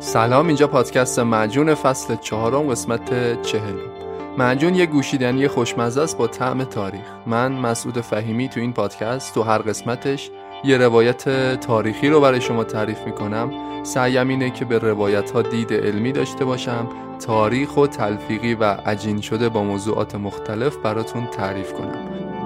سلام اینجا پادکست معجون فصل چهارم قسمت چهل. معجون یه گوشیدنی خوشمزه است با طعم تاریخ. من مسعود فهیمی تو این پادکست تو هر قسمتش یه روایت تاریخی رو برای شما تعریف می‌کنم. سعیم اینه که به روایت ها دید علمی داشته باشم تاریخ و تلفیقی و عجین شده با موضوعات مختلف براتون تعریف کنم.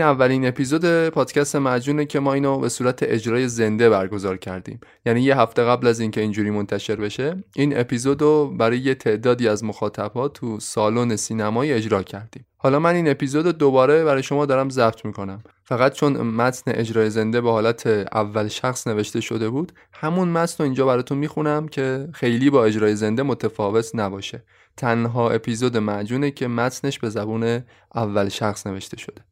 این اولین اپیزود پادکست مجونه که ما اینو به صورت اجرای زنده برگزار کردیم. یعنی یه هفته قبل از اینکه اینجوری منتشر بشه این اپیزود رو برای یه تعدادی از مخاطبها تو سالن سینمایی اجرا کردیم. حالا من این اپیزود دوباره برای شما دارم ضبط می‌کنم. فقط چون متن اجرای زنده به حالت اول شخص نوشته شده بود همون متن رو اینجا براتون می‌خونم که خیلی با اجرای زنده متفاوت نباشه. تنها اپیزود معجونه که متنش به زبون اول شخص نوشته شده.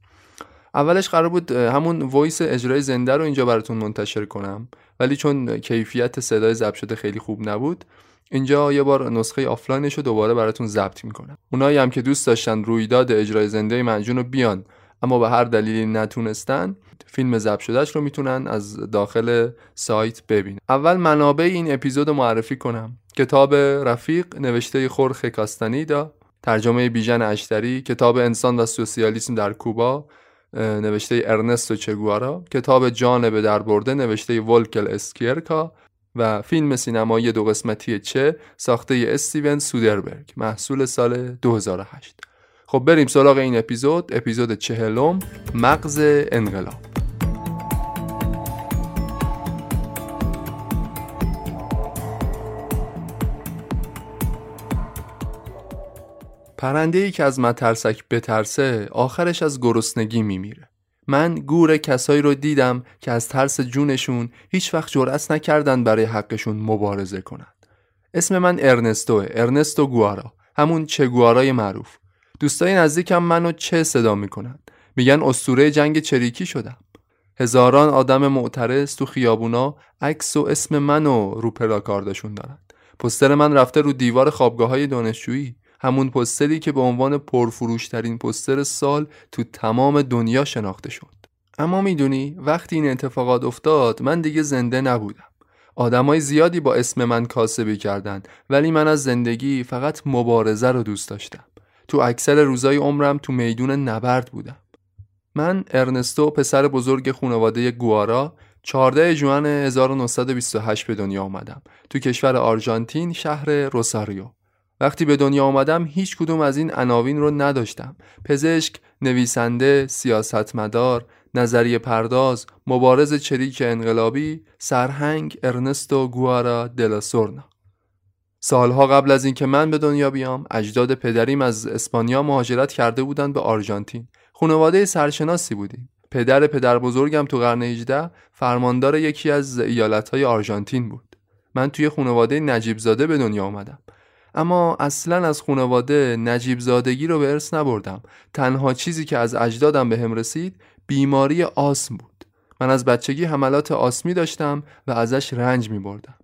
اولش قرار بود همون voice اجرای زنده رو اینجا براتون منتشر کنم. ولی چون کیفیت صدای ضبط شده خیلی خوب نبود اینجا یه بار نسخه آفلاینش رو دوباره براتون ضبط می‌کنم. اونایی هم که دوست داشتن رویداد اجرای زنده منجون رو بیان اما به هر دلیلی نتونستن فیلم ضبط شدهش رو می‌تونن از داخل سایت ببینن. اول منابع این اپیزود معرفی کنم. کتاب رفیق نوشته خورخه کاستانیدا. ترجمه بیژن اشتری. کتاب انسان و سوسیالیسم در کوبا. نوشته ارنستو چگوارا کتاب جانب در برده نوشته ولکل اسکیرکا و فیلم سینمایی دو قسمتی چه ساخته استیون سودربرگ محصول سال 2008 خب بریم سراغ این اپیزود اپیزود چهلم مغز انقلاب. پرنده ای که از مترسک بترسه آخرش از گرسنگی میمیره. من گور کسایی رو دیدم که از ترس جونشون هیچ وقت جرأت نکردن برای حقشون مبارزه کنند. اسم من ارنستوه ارنستو گوارا. همون چه گوارای معروف. دوستای نزدیکم منو چه صدا می‌کنن؟ میگن اسطوره جنگ چریکی شدم. هزاران آدم معترض تو خیابونا عکس و اسم منو رو پلاکاردشون دارن. پستر من رفته رو دیوار خوابگاه های دانشجویی. همون پستری که به عنوان پرفروشترین پستر سال تو تمام دنیا شناخته شد. اما می‌دونی وقتی این اتفاقات افتاد من دیگه زنده نبودم. آدمای زیادی با اسم من کاسبی کردند ولی من از زندگی فقط مبارزه رو دوست داشتم. تو اکثر روزای عمرم تو میدون نبرد بودم. من ارنستو پسر بزرگ خانواده گوارا 14 جوان 1928 به دنیا آمدم تو کشور آرژانتین شهر روساریو. وقتی به دنیا آمدم هیچ کدوم از این عناوین رو نداشتم. پزشک، نویسنده، سیاستمدار، نظریه پرداز، مبارز چریک انقلابی، سرهنگ ارنستو گوارا دلاسورنا سالها قبل از اینکه من به دنیا بیام اجداد پدریم از اسپانیا مهاجرت کرده بودند به آرژانتین. خانواده سرشناسی بودیم. پدر پدر بزرگم تو قرن 18 فرماندار یکی از ایالتهای آرژانتین بود. من توی خانواده نجیب زاده به دنیا آمدم. اما اصلا از خانواده نجیب زادگی رو به ارث نبردم. تنها چیزی که از اجدادم به هم رسید بیماری آسم بود. من از بچگی حملات آسمی داشتم و ازش رنج می بردم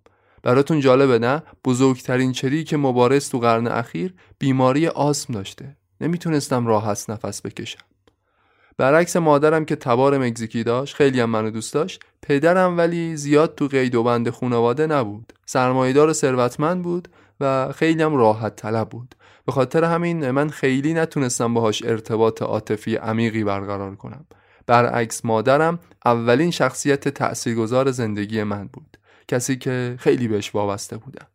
براتون جالبه نه؟ بزرگترین چری که مبارز تو قرن اخیر بیماری آسم داشته. نمی‌تونستم راحت نفس بکشم. برعکس مادرم که تبار مکزیکی داشت خیلی هم منو دوست داشت پدرم ولی زیاد تو قید و بند خانواده نبود. سرمایدار ثروتمند بود و خیلی هم راحت طلب بود. به خاطر همین من خیلی نتونستم باهاش ارتباط عاطفی عمیقی برقرار کنم. برعکس مادرم اولین شخصیت تأثیرگذار زندگی من بود. کسی که خیلی بهش وابسته بودم.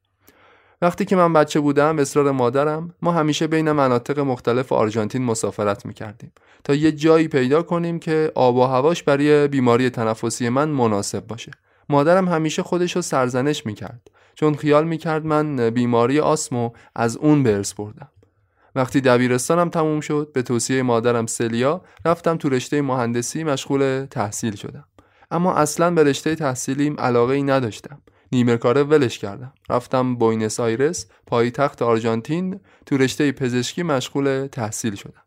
وقتی که من بچه بودم اصرار مادرم ما همیشه بین مناطق مختلف آرژانتین مسافرت می‌کردیم تا یه جایی پیدا کنیم که آب و هواش برای بیماری تنفسی من مناسب باشه. مادرم همیشه خودش رو سرزنش می‌کرد. چون خیال می‌کرد من بیماری آسمو از اون به بردم. وقتی دبیرستانم تموم شد به توصیه مادرم سلیا رفتم تو رشته مهندسی مشغول تحصیل شدم. اما اصلا به رشته تحصیلیم علاقه ای نداشتم. نیمه کاره ولش کردم. رفتم بوینس آیرس پایتخت آرژانتین تو رشته پزشکی مشغول تحصیل شدم.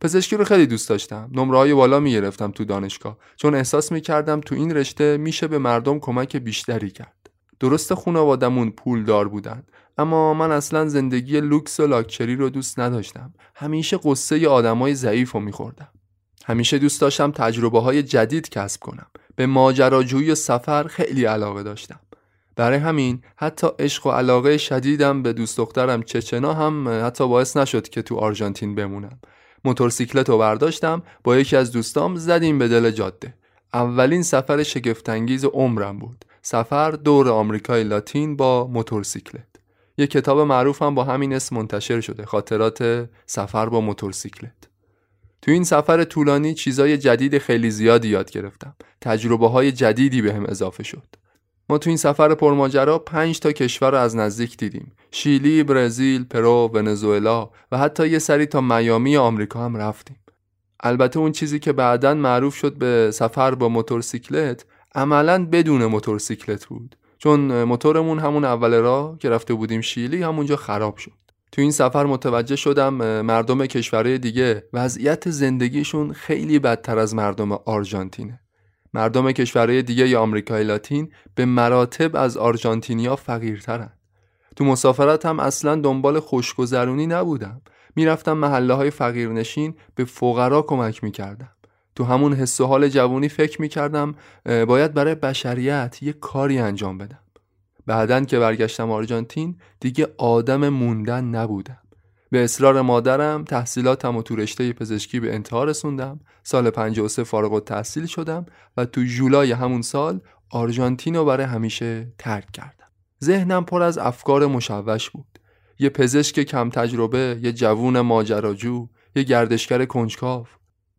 پزشکی رو خیلی دوست داشتم. نمره های بالا می گرفتم تو دانشگاه. چون احساس می کردم تو این رشته میشه به مردم کمک بیشتری کرد. درست خانوادمون پولدار بودن. اما من اصلا زندگی لوکس و لاکچری رو دوست نداشتم. همیشه قصه آدمای ضعیف رو میخوردم. همیشه دوست داشتم تجربه های جدید کسب کنم. به ماجراجویی و سفر خیلی علاقه داشتم. برای همین حتی عشق و علاقه شدیدم به دوست دخترم چچنا هم حتی باعث نشد که تو آرژانتین بمونم. موتورسیکلت رو برداشتم با یکی از دوستام زدیم به دل جاده. اولین سفر شگفتانگیز عمرم بود. سفر دور آمریکای لاتین با موتورسیکلت. یه کتاب معروف هم با همین اسم منتشر شده خاطرات سفر با موتورسیکلت. تو این سفر طولانی چیزای جدید خیلی زیادی یاد گرفتم. تجربه های جدیدی به هم اضافه شد. ما تو این سفر پرماجرا پنج تا کشور رو از نزدیک دیدیم. شیلی، برزیل، پرو، ونزوئلا و حتی یه سری تا میامی آمریکا هم رفتیم. البته اون چیزی که بعدا معروف شد به سفر با موتورسیکلت عملا بدون موتورسیکلت بود. چون موتورمون همون اول راه که رفته بودیم شیلی همونجا خراب شد. تو این سفر متوجه شدم مردم کشورهای دیگه وضعیت زندگیشون خیلی بدتر از مردم آرژانتینه. مردم کشورهای دیگه یا آمریکای لاتین به مراتب از آرژانتینیا فقیرترن. تو مسافرت هم اصلا دنبال خوشگذرونی نبودم. می‌رفتم محله های فقیرنشین به فقرا کمک می‌کردم. تو همون حس و حال جوونی فکر می‌کردم باید برای بشریت یه کاری انجام بدم. بعدن که برگشتم آرژانتین دیگه آدم موندن نبودم. به اصرار مادرم تحصیلاتم و تو رشته پزشکی به انتها رسوندم. سال 53 فارغ و تحصیل شدم و تو جولای همون سال آرژانتین رو برای همیشه ترک کردم. ذهنم پر از افکار مشوش بود. یه پزشک کم تجربه یه جوون ماجراجو یه گردشگر کنجکاو.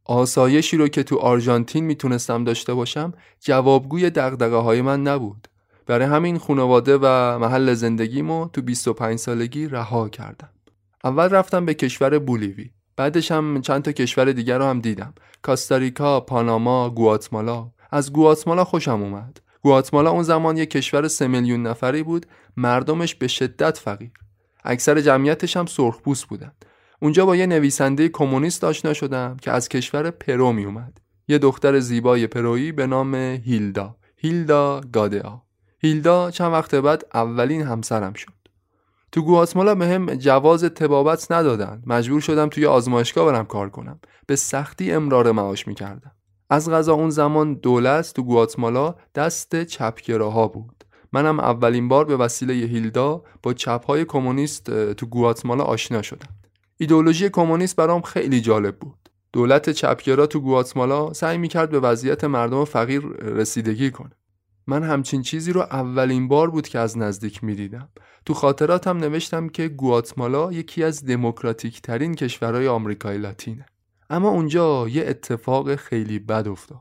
آسایشی رو که تو آرژانتین می‌تونستم داشته باشم جوابگوی دقدقه های من نبود. برای همین خانواده و محل زندگیمو تو 25 سالگی رها کردم. اول رفتم به کشور بولیوی بعدش هم چند تا کشور دیگر رو هم دیدم. کاستاریکا، پاناما، گواتمالا. از گواتمالا خوشم اومد. گواتمالا اون زمان یک کشور سه میلیون نفری بود مردمش به شدت فقیر. اکثر جمعیتش هم سرخپوست بودند اونجا با یه نویسنده کمونیست آشنا شدم که از کشور پرو می اومد یه دختر زیبای پرویی به نام هیلدا. هیلدا گادیا هیلدا چند وقت بعد اولین همسرم شد. تو گواتمالا به هم جواز تبابت ندادن. مجبور شدم توی آزمایشگاه برم کار کنم. به سختی امرار معاش می‌کردم. از غذا اون زمان دولت تو گواتمالا دست چپگراها بود. منم اولین بار به وسیله هیلدا با چپهای کمونیست تو گواتمالا آشنا شدم. ایدولوژی کمونیست برام خیلی جالب بود. دولت چپگرا تو گواتمالا سعی می‌کرد به وضعیت مردم فقیر رسیدگی کنه. من همچین چیزی رو اولین بار بود که از نزدیک می‌دیدم. تو خاطراتم نوشتم که گواتمالا یکی از دموکراتیک ترین کشورهای آمریکای لاتینه. اما اونجا یه اتفاق خیلی بد افتاد.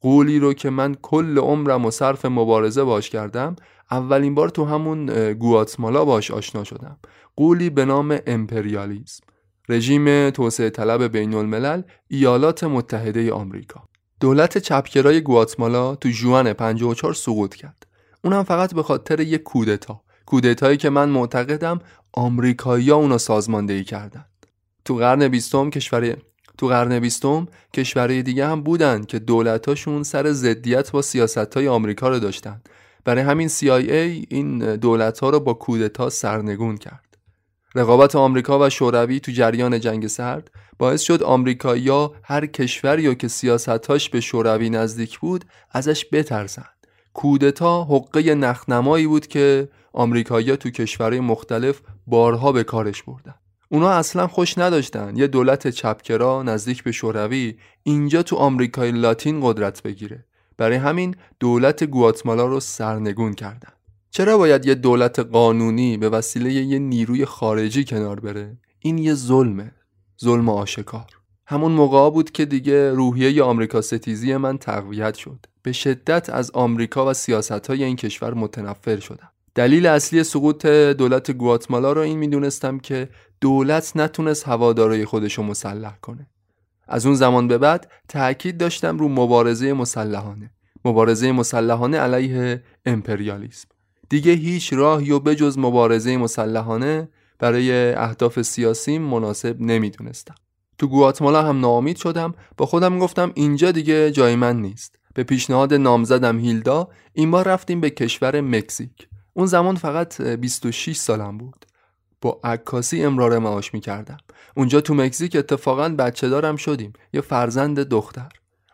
قولی رو که من کل عمرم و صرف مبارزه باش کردم اولین بار تو همون گواتمالا باش آشنا شدم. قولی به نام امپریالیزم. رژیم توسعه طلب بین الملل ایالات متحده آمریکا. دولت چپگرای گواتمالا تو جوان 54 سقوط کرد. اونم فقط به خاطر یک کودتا. کودتایی که من معتقدم آمریکایی‌ها اونو سازماندهی کردند تو قرن بیستم کشور تو قرن بیستم کشورهای دیگه هم بودن که دولتاشون سر ضدیت با سیاست های آمریکا رو داشتن. برای همین CIA این دولت ها رو با کودتا سرنگون کرد. رقابت آمریکا و شوروی تو جریان جنگ سرد باعث شد آمریکایی‌ها هر کشوری که سیاستاش به شوروی نزدیک بود ازش بترسن کودتا حقه نخنمایی بود که آمریکایی‌ها تو کشورهای مختلف بارها به کارش بردن. اونا اصلا خوش نداشتن یه دولت چپکرا نزدیک به شوروی اینجا تو آمریکای لاتین قدرت بگیره. برای همین دولت گواتمالا رو سرنگون کردن. چرا باید یه دولت قانونی به وسیله یه نیروی خارجی کنار بره؟ این یه ظلمه ظلم آشکار. همون موقع بود که دیگه روحیه آمریکا ستیزی من تقویت شد. به شدت از آمریکا و سیاست های این کشور متنفر شدم. دلیل اصلی سقوط دولت گواتمالا رو این می‌دونستم که دولت نتونست هوادارای خودشو مسلح کنه. از اون زمان به بعد تأکید داشتم رو مبارزه مسلحانه. مبارزه مسلحانه علیه امپریالیسم. دیگه هیچ راهی و بجز مبارزه مسلحانه برای اهداف سیاسی مناسب نمی‌دونستم. تو گواتمالا هم ناامید شدم. با خودم گفتم اینجا دیگه جای من نیست. به پیشنهاد نامزدم هیلدا این بار رفتیم به کشور مکزیک. اون زمان فقط 26 سالم بود. با عکاسی امرار معاش می‌کردم. اونجا تو مکزیک اتفاقا بچه دارم شدیم. یه فرزند دختر.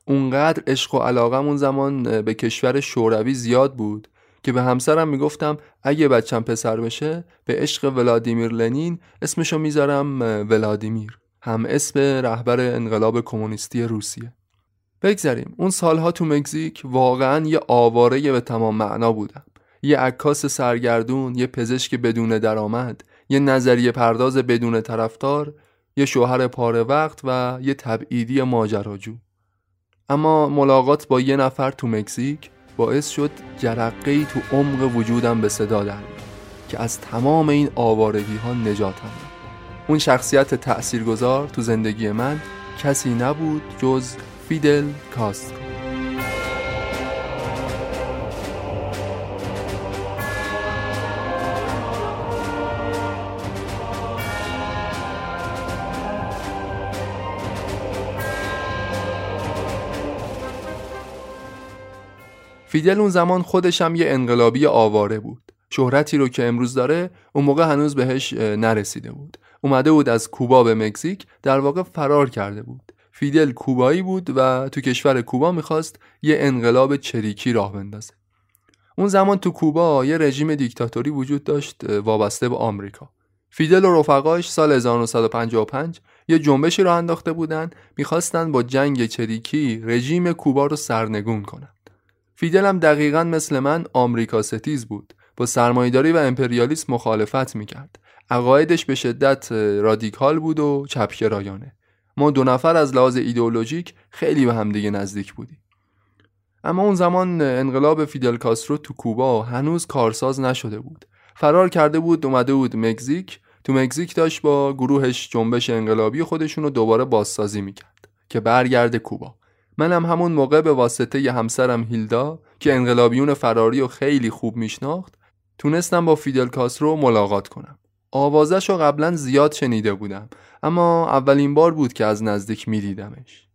اونقدر عشق و علاقم اون زمان به کشور شوروی زیاد بود که به همسرم می‌گفتم اگه بچم پسر بشه به عشق ولادیمیر لنین اسمشو می‌ذارم ولادیمیر. هم اسم رهبر انقلاب کمونیستی روسیه. بگذریم. اون سالها تو مکزیک واقعا یه آواره به تمام معنا بودم. یه عکاس سرگردون یه پزشک بدون درآمد یه نظریه پرداز بدون طرفدار یه شوهر پاره وقت و یه تبعیدی ماجراجو. اما ملاقات با یه نفر تو مکزیک باعث شد جرقه ای تو عمق وجودم به صدا در که از تمام این آوارگی ها نجاتم اون شخصیت تأثیرگذار تو زندگی من کسی نبود جز فیدل کاسترو. فیدل اون زمان خودش هم یه انقلابی آواره بود. شهرتی رو که امروز داره اون موقع هنوز بهش نرسیده بود. اومده بود از کوبا به مکزیک در واقع فرار کرده بود. فیدل کوبایی بود و تو کشور کوبا می‌خواست یه انقلاب چریکی راه بندازه. اون زمان تو کوبا یه رژیم دیکتاتوری وجود داشت وابسته به آمریکا. فیدل و رفقاش سال 1955 یه جنبشی راه انداخته بودن می‌خواستن با جنگ چریکی رژیم کوبا رو سرنگون کنن. فیدل هم دقیقا مثل من آمریکا ستیز بود. با سرمایداری و امپریالیسم مخالفت می‌کرد. عقایدش به شدت رادیکال بود و چپگرایانه. ما دو نفر از لحاظ ایدئولوژیک خیلی به همدیگه نزدیک بودیم. اما اون زمان انقلاب فیدل کاسترو تو کوبا هنوز کارساز نشده بود. فرار کرده بود اومده بود مکزیک. تو مکزیک داشت با گروهش جنبش انقلابی خودشون رو دوباره بازسازی می‌کرد که برگرده کوبا. منم همون موقع به واسطه ی همسرم هیلدا که انقلابیون فراری و خیلی خوب میشناخت تونستم با فیدل کاسترو ملاقات کنم. آوازش رو قبلا زیاد شنیده بودم اما اولین بار بود که از نزدیک میدیدمش.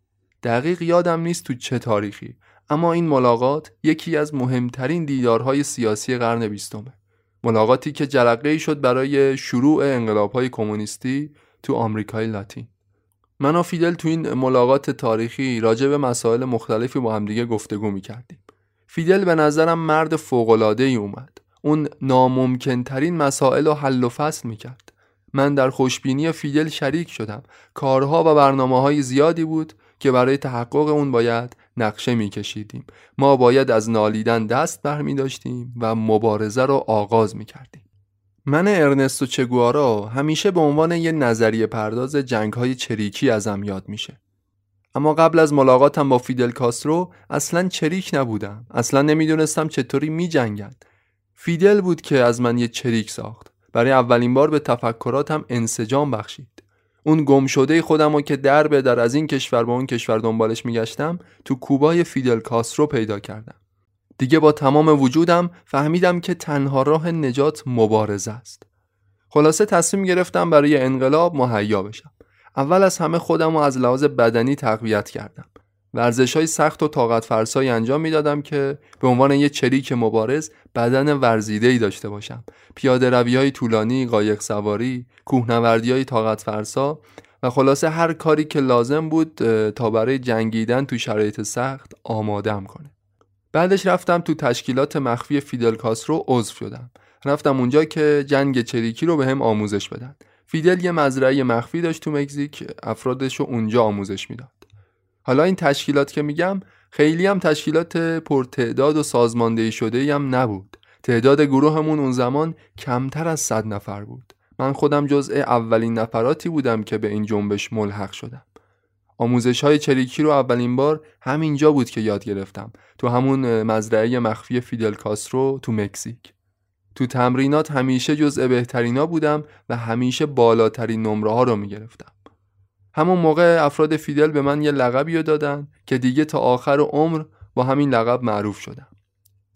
دقیق یادم نیست تو چه تاریخی اما این ملاقات یکی از مهمترین دیدارهای سیاسی قرن بیستمه. ملاقاتی که جرقه شد برای شروع انقلابهای کمونیستی تو آمریکای لاتین. من و فیدل تو این ملاقات تاریخی راجع به مسائل مختلفی با همدیگه گفتگو می‌کردیم. فیدل به نظرم مرد ای اومد. اون ناممکن ترین مسائل رو حل و فصل می‌کرد. من در خوشبینی فیدل شریک شدم. کارها و برنامه های زیادی بود که برای تحقق اون باید نقشه میکشیدیم. ما باید از نالیدن دست برمی داشتیم و مبارزه رو آغاز می‌کردیم. من ارنستو چگوارا همیشه به عنوان یه نظریه پرداز جنگ های چریکی ازم یاد میشه. اما قبل از ملاقاتم با فیدل کاسترو اصلا چریک نبودم. اصلا نمی‌دونستم چطوری می فیدل بود که از من یه چریک ساخت. برای اولین بار به تفکراتم انسجام بخشید. اون گم شده خودم و که در به در از این کشور به اون کشور دنبالش میگشتم تو کوبای فیدل کاسترو پیدا کردم. دیگه با تمام وجودم فهمیدم که تنها راه نجات مبارزه است. خلاصه تصمیم گرفتم برای انقلاب مهیا بشم. اول از همه خودم رو از لحاظ بدنی تقویت کردم. ورزش های سخت و طاقت فرسایی انجام می‌دادم که به عنوان یه چریک مبارز بدن ورزیده ای داشته باشم. پیاده روی های طولانی، قایق سواری، کوهنوردی های طاقت فرسا و خلاصه هر کاری که لازم بود تا برای جنگیدن تو شرایط سخت آمادم کنه. بعدش رفتم تو تشکیلات مخفی فیدل کاسترو عضو شدم. رفتم اونجا که جنگ چریکی رو به هم آموزش بدن. فیدل یه مزرعه مخفی داشت تو مکزیک افرادش رو اونجا آموزش می‌داد. حالا این تشکیلات که میگم خیلی هم تشکیلات پرتعداد و سازماندهی شده هم نبود. تعداد گروهمون اون زمان کمتر از صد نفر بود. من خودم جزء اولین نفراتی بودم که به این جنبش ملحق شدم. آموزش های چریکی رو اولین بار همینجا بود که یاد گرفتم. تو همون مزرعه مخفی فیدل کاسترو تو مکزیک. تو تمرینات همیشه جزء بهترینا بودم و همیشه بالاترین نمره ها رو می‌گرفتم. همون موقع افراد فیدل به من یه لقبی رو دادن که دیگه تا آخر عمر با همین لقب معروف شدم.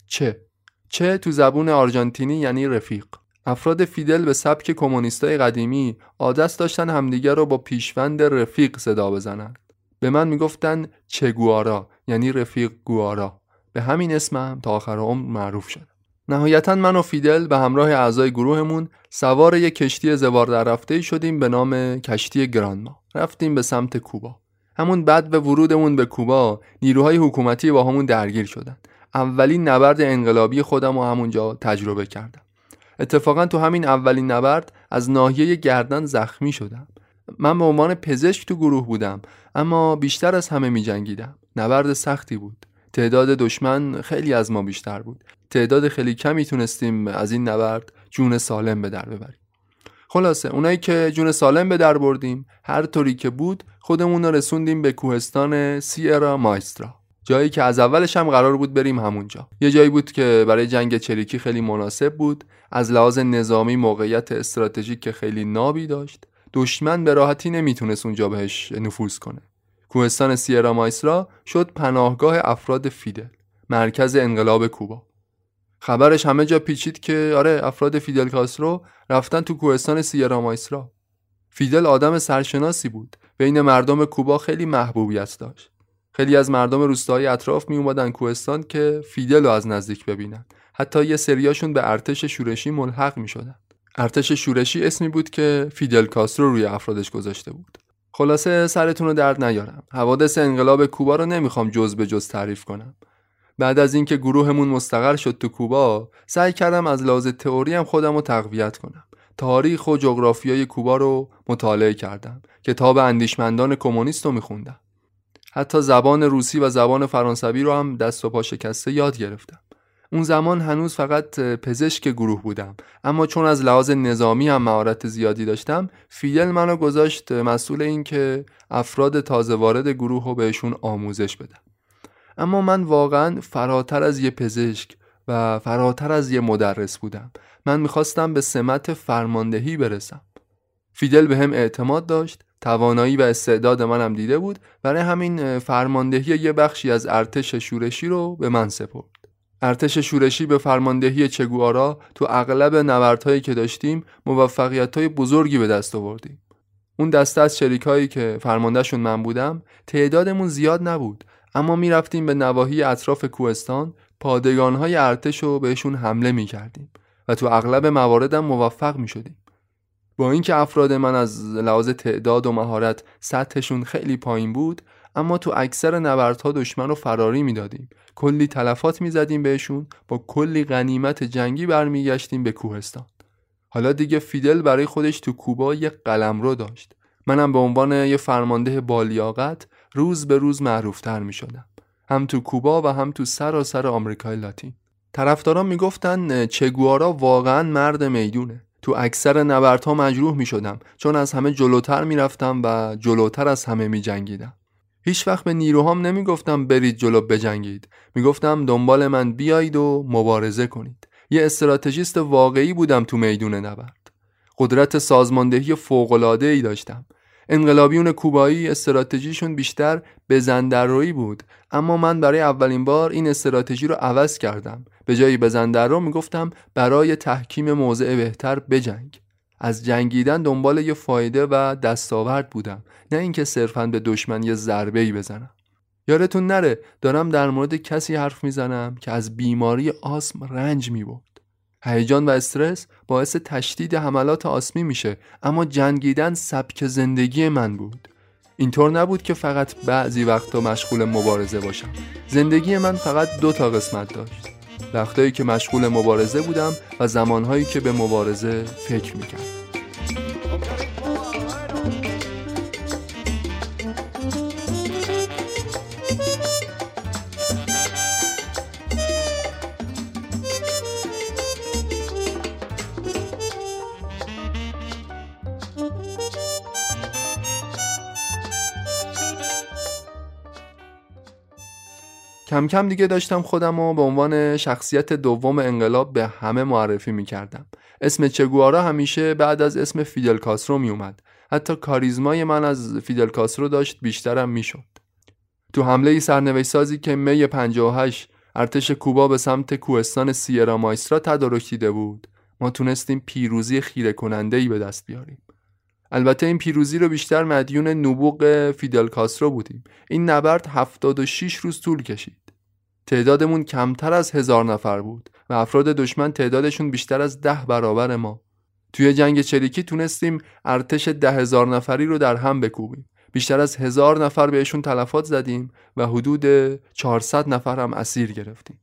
چه؟ چه تو زبون آرژانتینی یعنی رفیق. افراد فیدل به سبک کمونیستای قدیمی عادت داشتن همدیگر رو با پیشوند رفیق صدا بزنند. به من می‌گفتن چگوارا یعنی رفیق گوارا. به همین اسمم تا آخر عمر معروف شدم. نهایتا من و فیدل به همراه اعضای گروهمون سوار یک کشتی زوار در رفته شدیم به نام کشتی گرانما. رفتیم به سمت کوبا. همون بعد به ورودمون به کوبا نیروهای حکومتی با همون درگیر شدن. اولین نبرد انقلابی خودم و همونجا تجربه کردم. اتفاقا تو همین اولین نبرد از ناحیه گردن زخمی شدم. من به عنوان پزشک تو گروه بودم اما بیشتر از همه می جنگیدم نبرد سختی بود. تعداد دشمن خیلی از ما بیشتر بود. تعداد خیلی کمی تونستیم از این نبرد جون سالم به در ببریم. خلاصه اونایی که جون سالم به در بردیم هر طوری که بود خودمون رسوندیم به کوهستان سیرا مایسترا. جایی که از اولش هم قرار بود بریم همونجا. یه جایی بود که برای جنگ چریکی خیلی مناسب بود. از لحاظ نظامی موقعیت استراتژیک که خیلی نابی داشت. دشمن به راحتی نمی‌تونست اونجا بهش نفوذ کنه. کوهستان سیرا مایسرا شد پناهگاه افراد فیدل مرکز انقلاب کوبا. خبرش همه جا پیچید که آره افراد فیدل کاسترو رفتن تو کوهستان سیرا مایسترا. فیدل آدم سرشناسی بود. بین مردم کوبا خیلی محبوبیت داشت. خیلی از مردم روستاهای اطراف می اومدن کوهستان که فیدل رو از نزدیک ببینن. حتی یه سریاشون به ارتش شورشی ملحق می شدن. ارتش شورشی اسمی بود که فیدل کاسترو روی افرادش گذاشته بود. خلاصه سرتون رو درد نیارم. حوادث انقلاب کوبا رو نمی‌خوام جز به جز تعریف کنم. بعد از اینکه گروهمون مستقر شد تو کوبا سعی کردم از لحاظ تئوری هم خودم رو تقویت کنم. تاریخ و جغرافیای کوبا رو مطالعه کردم کتاب اندیشمندان کمونیست رو میخوندم حتی زبان روسی و زبان فرانسوی رو هم دست و پا شکسته یاد گرفتم. اون زمان هنوز فقط پزشک گروه بودم. اما چون از لحاظ نظامی هم مهارت زیادی داشتم فیدل منو گذاشت مسئول این که افراد تازه وارد گروه رو بهشون آموزش بدم اما من واقعا فراتر از یه پزشک و فراتر از یه مدرس بودم. من می‌خواستم به سمت فرماندهی برسم. فیدل به هم اعتماد داشت. توانایی و استعداد منم دیده بود. برای همین فرماندهی یه بخشی از ارتش شورشی رو به من سپرد. ارتش شورشی به فرماندهی چگوارا تو اغلب نبردهایی که داشتیم موفقیت های بزرگی به دست آوردیم. اون دسته از شریکایی که فرماندهشون من بودم تعدادمون زیاد نبود. اما می‌رفتیم به نواحی اطراف کوهستان پادگانهای ارتش رو بهشون حمله می‌کردیم و تو اغلب مواردم موفق می‌شدیم. با اینکه افراد من از لحاظ تعداد و مهارت سطحشون خیلی پایین بود اما تو اکثر نبردها دشمن رو فراری می‌دادیم. کلی تلفات می‌زدیم بهشون با کلی غنیمت جنگی برمیگشتیم به کوهستان. حالا دیگه فیدل برای خودش تو کوبا یه قلم رو داشت. منم به عنوان یه فرمانده بالیاقت روز به روز معروفتر می شدم. هم تو کوبا و هم تو سراسر سر آمریکای لاتین. طرفداران می‌گفتن چگوارا واقعا مرد می‌دونه. تو اکثر نبردها مجروح می شدم چون از همه جلوتر می رفتم و جلوتر از همه می جنگیدم. هیچ وقت به نیروهام نمی گفتم برید جلو بجنگید. می گفتم دنبال من بیایید و مبارزه کنید. یه استراتژیست واقعی بودم تو میدون نبرد. قدرت سازماندهی فوق‌العاده ای داشتم. انقلابیون کوبایی استراتژیشون بیشتر بزندرویی بود اما من برای اولین بار این استراتژی رو عوض کردم به جای بزندرو می‌گفتم برای تحکیم موضع بهتر بجنگ. از جنگیدن دنبال یه فایده و دستاورد بودم نه اینکه صرفا به دشمن یه ضربه ای بزنم. یادتون نره دارم در مورد کسی حرف می‌زنم که از بیماری آسم رنج می‌برد. هیجان و استرس باعث تشدید حملات آسمی میشه اما جنگیدن سبک زندگی من بود. اینطور نبود که فقط بعضی وقتا مشغول مبارزه باشم. زندگی من فقط دو تا قسمت داشت. وقتایی که مشغول مبارزه بودم و زمانهایی که به مبارزه فکر می‌کردم. کم کم دیگه داشتم خودم رو به عنوان شخصیت دوم انقلاب به همه معرفی می‌کردم. اسم چگوارا همیشه بعد از اسم فیدل کاسترو می اومد حتی کاریزمای من از فیدل کاسترو داشت بیشترم می‌شد. تو حمله سرنوشت سازی که می 58 ارتش کوبا به سمت کوهستان سیرا مایسترا تدارک دیده بود ما تونستیم پیروزی خیره کننده ای به دست بیاریم. البته این پیروزی رو بیشتر مدیون نبوغ فیدل کاسترو بودیم. این نبرد 76 روز طول کشید. تعدادمون کمتر از هزار نفر بود و افراد دشمن تعدادشون بیشتر از ده برابر ما. توی جنگ چریکی تونستیم ارتش ده هزار نفری رو در هم بکوبیم. بیشتر از هزار نفر بهشون تلفات زدیم و حدود 400 نفر هم اسیر گرفتیم.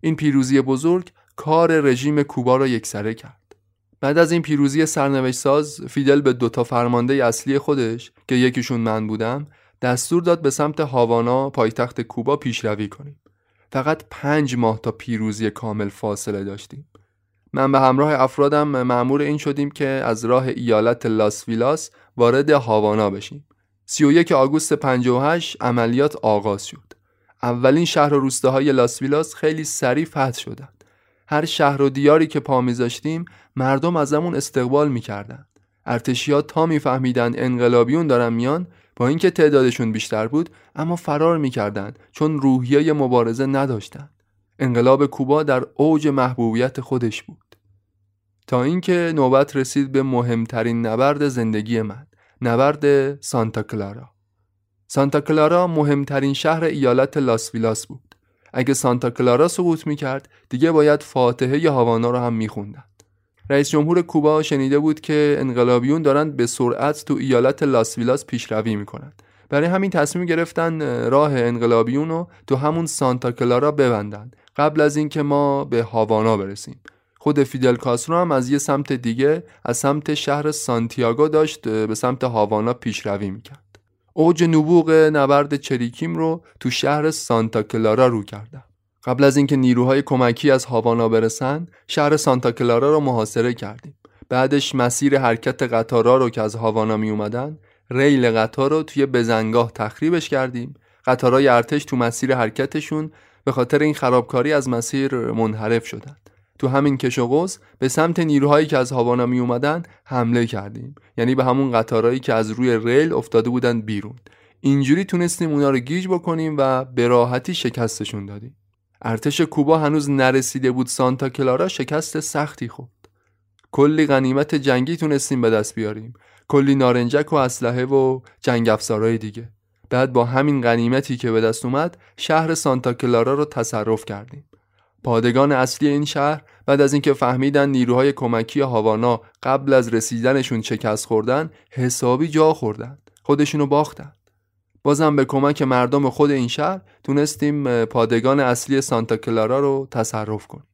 این پیروزی بزرگ کار رژیم کوبا را یکسره کرد. بعد از این پیروزی سرنوشت ساز فیدل به دوتا فرمانده اصلی خودش که یکیشون من بودم دستور داد به سمت هاوانا پایتخت کوبا پیشروی کنیم. فقط پنج ماه تا پیروزی کامل فاصله داشتیم. من به همراه افرادم معمور این شدیم که از راه ایالت لاس ویلاس وارد هاوانا بشیم. 31 آگوست 58 عملیات آغاز شد. اولین شهر و روستاهای لاس ویلاس خیلی سریع فتح شدند. هر شهر و دیاری که پا میذاشتیم مردم ازمون استقبال می‌کردند. ارتشیا تا میفهمیدن انقلابیون دارن میان با اینکه تعدادشون بیشتر بود اما فرار می‌کردند چون روحیه مبارزه نداشتند. انقلاب کوبا در اوج محبوبیت خودش بود. تا اینکه نوبت رسید به مهمترین نبرد زندگی من نبرد سانتا کلارا. سانتا کلارا مهمترین شهر ایالت لاس ویلاس بود. اگه سانتا کلارا سقوط می‌کرد دیگه باید فاتحه هاوانا رو هم میخوندن. رئیس جمهور کوبا شنیده بود که انقلابیون دارند به سرعت تو ایالت لاس ویلاس پیشروی می‌کنند. برای همین تصمیم گرفتن راه انقلابیون رو تو همون سانتا کلارا ببندند. قبل از اینکه ما به هاوانا برسیم. خود فیدل کاسترو هم از یه سمت دیگه از سمت شهر سانتیاگو داشت به سمت هاوانا پیشروی می‌کرد. اوج نبوغ نبرد چریکیم رو تو شهر سانتا کلارا رو کردم قبل از اینکه نیروهای کمکی از هاوانا برسن شهر سانتا کلارا رو محاصره کردیم. بعدش مسیر حرکت قطارا رو که از هاوانا می اومدن ریل قطار رو توی بزنگاه تخریبش کردیم. قطارای ارتش تو مسیر حرکتشون به خاطر این خرابکاری از مسیر منحرف شدند تو همین کش و به سمت نیروهایی که از هاوانا می اومدن حمله کردیم. یعنی به همون قطارهایی که از روی ریل افتاده بودن بیرون. اینجوری تونستیم اونا رو گیج بکنیم و به راحتی شکستشون دادیم. ارتش کوبا هنوز نرسیده بود سانتا کلارا شکست سختی خورد. کلی غنیمت جنگی تونستیم به دست بیاریم. کلی نارنجک و اسلحه و جنگ افزارهای دیگه. بعد با همین غنیمتی که به دست اومد شهر سانتا کلارا رو تصرف کردیم. پادگان اصلی این شهر بعد از اینکه فهمیدن نیروهای کمکی هاوانا قبل از رسیدنشون شکست خوردن حسابی جا خوردن. خودشونو باختن. بازم به کمک مردم خود این شهر تونستیم پادگان اصلی سانتا کلارا رو تصرف کنیم.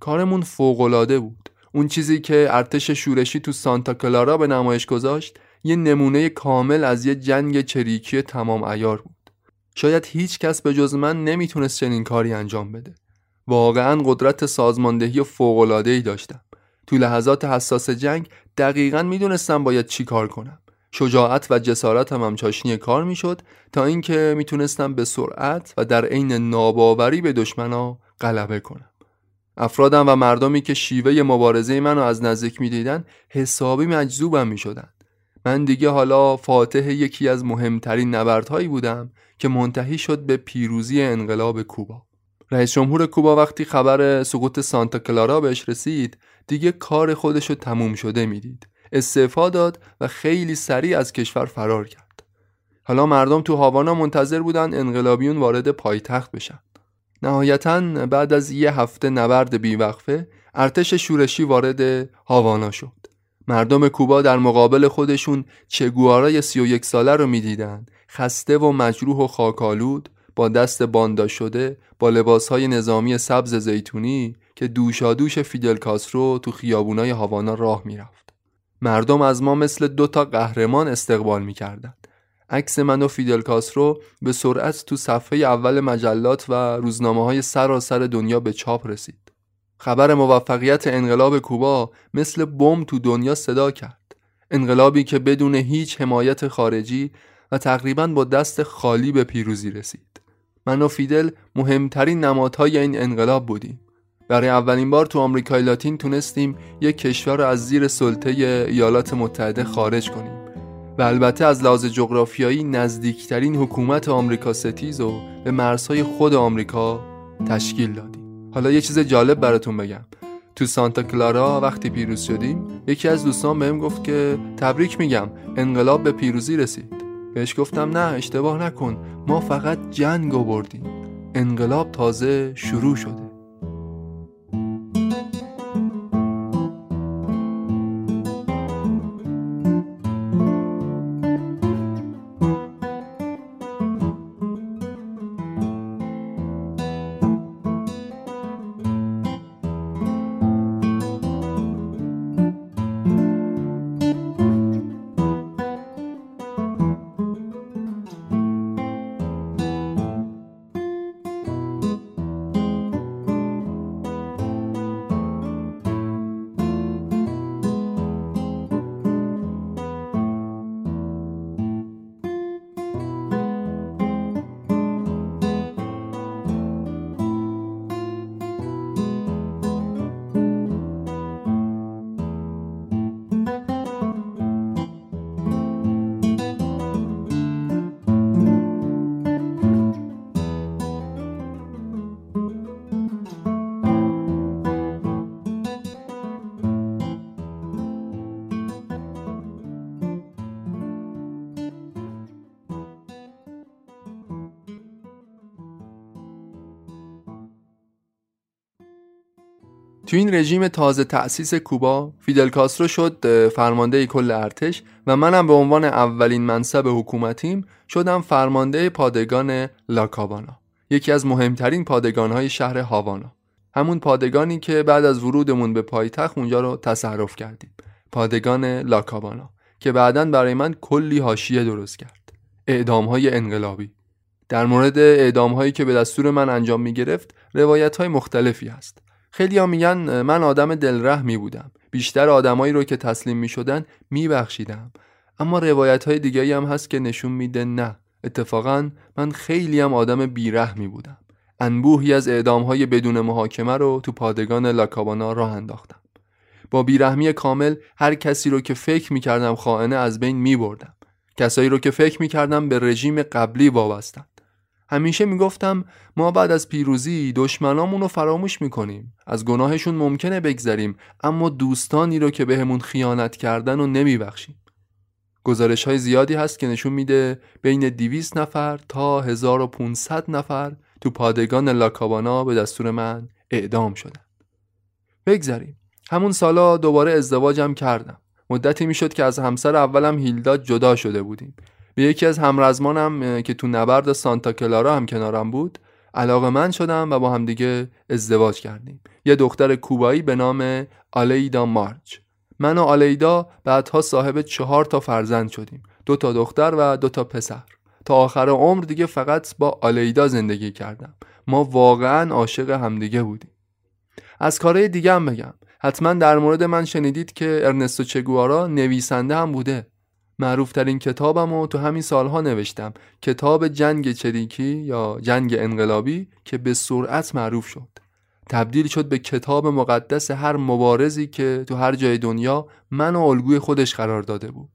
کارمون فوقالعاده بود. اون چیزی که ارتش شورشی تو سانتا کلارا به نمایش گذاشت یه نمونه کامل از یه جنگ چریکی تمام ایار بود. شاید هیچ کس به جز من نمی‌تونست چنین کاری انجام بده. واقعا قدرت سازماندهی فوق‌العاده‌ای داشتم. تو لحظات حساس جنگ دقیقا می‌دونستم باید چی کار کنم. شجاعت و جسارتم هم چاشنی کار می‌شد تا اینکه می‌تونستم به سرعت و در عین ناباوری به دشمنا غلبه کنم. افرادم و مردمی که شیوه مبارزه منو از نزدیک می‌دیدن حسابی مجذوبم می‌شدن. من دیگه حالا فاتح یکی از مهمترین نبردهایی بودم که منتهی شد به پیروزی انقلاب کوبا. رئیس جمهور کوبا وقتی خبر سقوط سانتا کلارا بهش رسید دیگه کار خودشو تموم شده می‌دید. استعفا داد و خیلی سریع از کشور فرار کرد. حالا مردم تو هاوانا منتظر بودن انقلابیون وارد پایتخت بشن. نهایتا بعد از یه هفته نبرد بیوقفه ارتش شورشی وارد هاوانا شد. مردم کوبا در مقابل خودشون چگوارای سی و یک ساله رو می‌دیدن. خسته و مجروح و خاکالود با دست باندا شده با لباسهای نظامی سبز زیتونی که دوشادوش فیدل کاسترو تو خیابونای هاوانا راه می‌رفت. مردم از ما مثل دو تا قهرمان استقبال می‌کردند. عکس من و فیدل کاسترو به سرعت تو صفحه اول مجلات و روزنامه های سراسر دنیا به چاپ رسید. خبر موفقیت انقلاب کوبا مثل بم تو دنیا صدا کرد. انقلابی که بدون هیچ حمایت خارجی و تقریبا با دست خالی به پیروزی رسید. من و فیدل مهمترین نمادهای این انقلاب بودیم. برای اولین بار تو آمریکای لاتین تونستیم یک کشور را از زیر سلطه ایالات متحده خارج کنیم. و البته از لحاظ جغرافیایی نزدیکترین حکومت آمریکا ستیز و به مرزهای خود آمریکا تشکیل دادیم. حالا یه چیز جالب براتون بگم. تو سانتا کلارا وقتی پیروز شدیم یکی از دوستان بهم گفت که تبریک میگم انقلاب به پیروزی رسید. بهش گفتم نه اشتباه نکن ما فقط جنگ بردیم انقلاب تازه شروع شده. تو این رژیم تازه تأسیس کوبا فیدل کاسترو شد فرمانده کل ارتش و منم به عنوان اولین منصب حکومتیم شدم فرمانده پادگان لاکابانا یکی از مهمترین پادگانهای شهر هاوانا. همون پادگانی که بعد از ورودمون به پایتخت اونجا رو تصرف کردیم پادگان لاکابانا که بعدا برای من کلی حاشیه درست کرد. اعدام های انقلابی. در مورد اعدام هایی که به دستور من انجام می گرفت روایت های مختلفی هست. خیلی ها میگن من آدم دلرحمی بودم بیشتر آدمایی رو که تسلیم می شدن می بخشیدم اما روایت های دیگه هم هست که نشون میده نه. اتفاقا من خیلی هم آدم بیرحمی بودم. انبوهی از اعدام های بدون محاکمه رو تو پادگان لاکابانا راه انداختم. با بیرحمی کامل هر کسی رو که فکر می‌کردم خائنه از بین می بردم کسایی رو که فکر می‌کردم به رژیم قبلی وابستن همیشه می‌گفتم ما بعد از پیروزی دشمنامون رو فراموش می‌کنیم. از گناهشون ممکنه بگذریم اما دوستانی رو که بهمون خیانت کردن و نمیبخشیم. گزارش های زیادی هست که نشون میده بین 200 نفر تا 1500 نفر تو پادگان لاکابانا به دستور من اعدام شدن. بگذریم. همون سالا دوباره ازدواجم کردم. مدتی می‌شد که از همسر اولم هیلدا جدا شده بودیم. به یکی از همرزمانم که تو نبرد سانتا کلارا هم کنارم بود علاقه من شدم و با همدیگه ازدواج کردیم. یه دختر کوبایی به نام آلیدا مارچ من و آلیدا بعدها صاحب چهار تا فرزند شدیم. دو تا دختر و دو تا پسر. تا آخر عمر دیگه فقط با آلیدا زندگی کردم. ما واقعا عاشق همدیگه بودیم. از کارهای دیگه هم بگم. حتما در مورد من شنیدید که ارنستو چگوارا نویسنده هم بوده. معروفترین کتابم رو تو همین سالها نوشتم. کتاب جنگ چریکی یا جنگ انقلابی که به سرعت معروف شد. تبدیل شد به کتاب مقدس هر مبارزی که تو هر جای دنیا من و الگوی خودش قرار داده بود.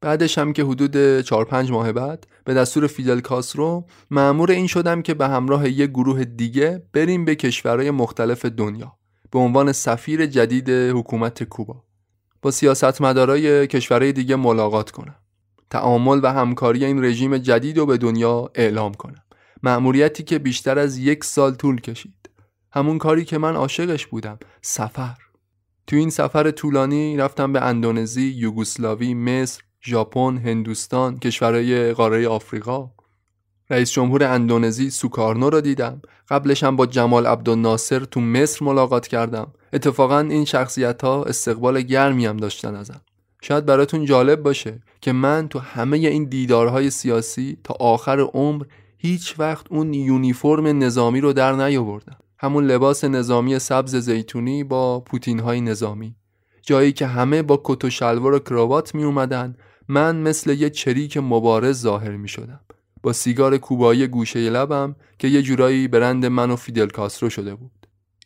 بعدش هم که حدود 4 5 ماه بعد به دستور فیدل کاسترو مأمور این شدم که به همراه یک گروه دیگه بریم به کشورهای مختلف دنیا به عنوان سفیر جدید حکومت کوبا. با سیاستمدارای کشورهای دیگه ملاقات کنم تعامل و همکاری این رژیم جدید رو به دنیا اعلام کنم مأموریتی که بیشتر از یک سال طول کشید همون کاری که من عاشقش بودم سفر تو این سفر طولانی رفتم به اندونزی، یوگسلاوی، مصر، ژاپن، هندوستان، کشورهای قاره آفریقا. رئیس جمهور اندونزی سوکارنو را دیدم. قبلش هم با جمال عبدالناصر تو مصر ملاقات کردم. اتفاقا این شخصیت ها استقبال گرمی هم داشتن ازم. شاید براتون جالب باشه که من تو همه این دیدارهای سیاسی تا آخر عمر هیچ وقت اون یونیفرم نظامی رو در نیاوردم. همون لباس نظامی سبز زیتونی با پوتین های نظامی جایی که همه با کت و شلوار و کراوات می اومدن من مثل یه چریک مبارز ظاهر می شدم با سیگار کوبایی گوشه لبم که یه جورایی برند من و فیدل کاسترو شده بود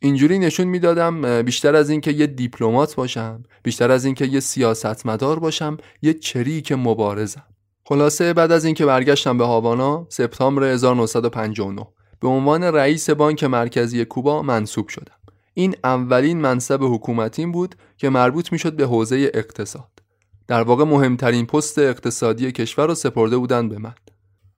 اینجوری نشون می‌دادم بیشتر از اینکه یه دیپلمات باشم بیشتر از اینکه یه سیاستمدار باشم یه چریک مبارزم. خلاصه بعد از اینکه برگشتم به هاوانا سپتامبر 1959 به عنوان رئیس بانک مرکزی کوبا منصوب شدم. این اولین منصب حکومتیم بود که مربوط می‌شد به حوزه اقتصاد. در واقع مهمترین پست اقتصادی کشور رو سپرده بودن به من.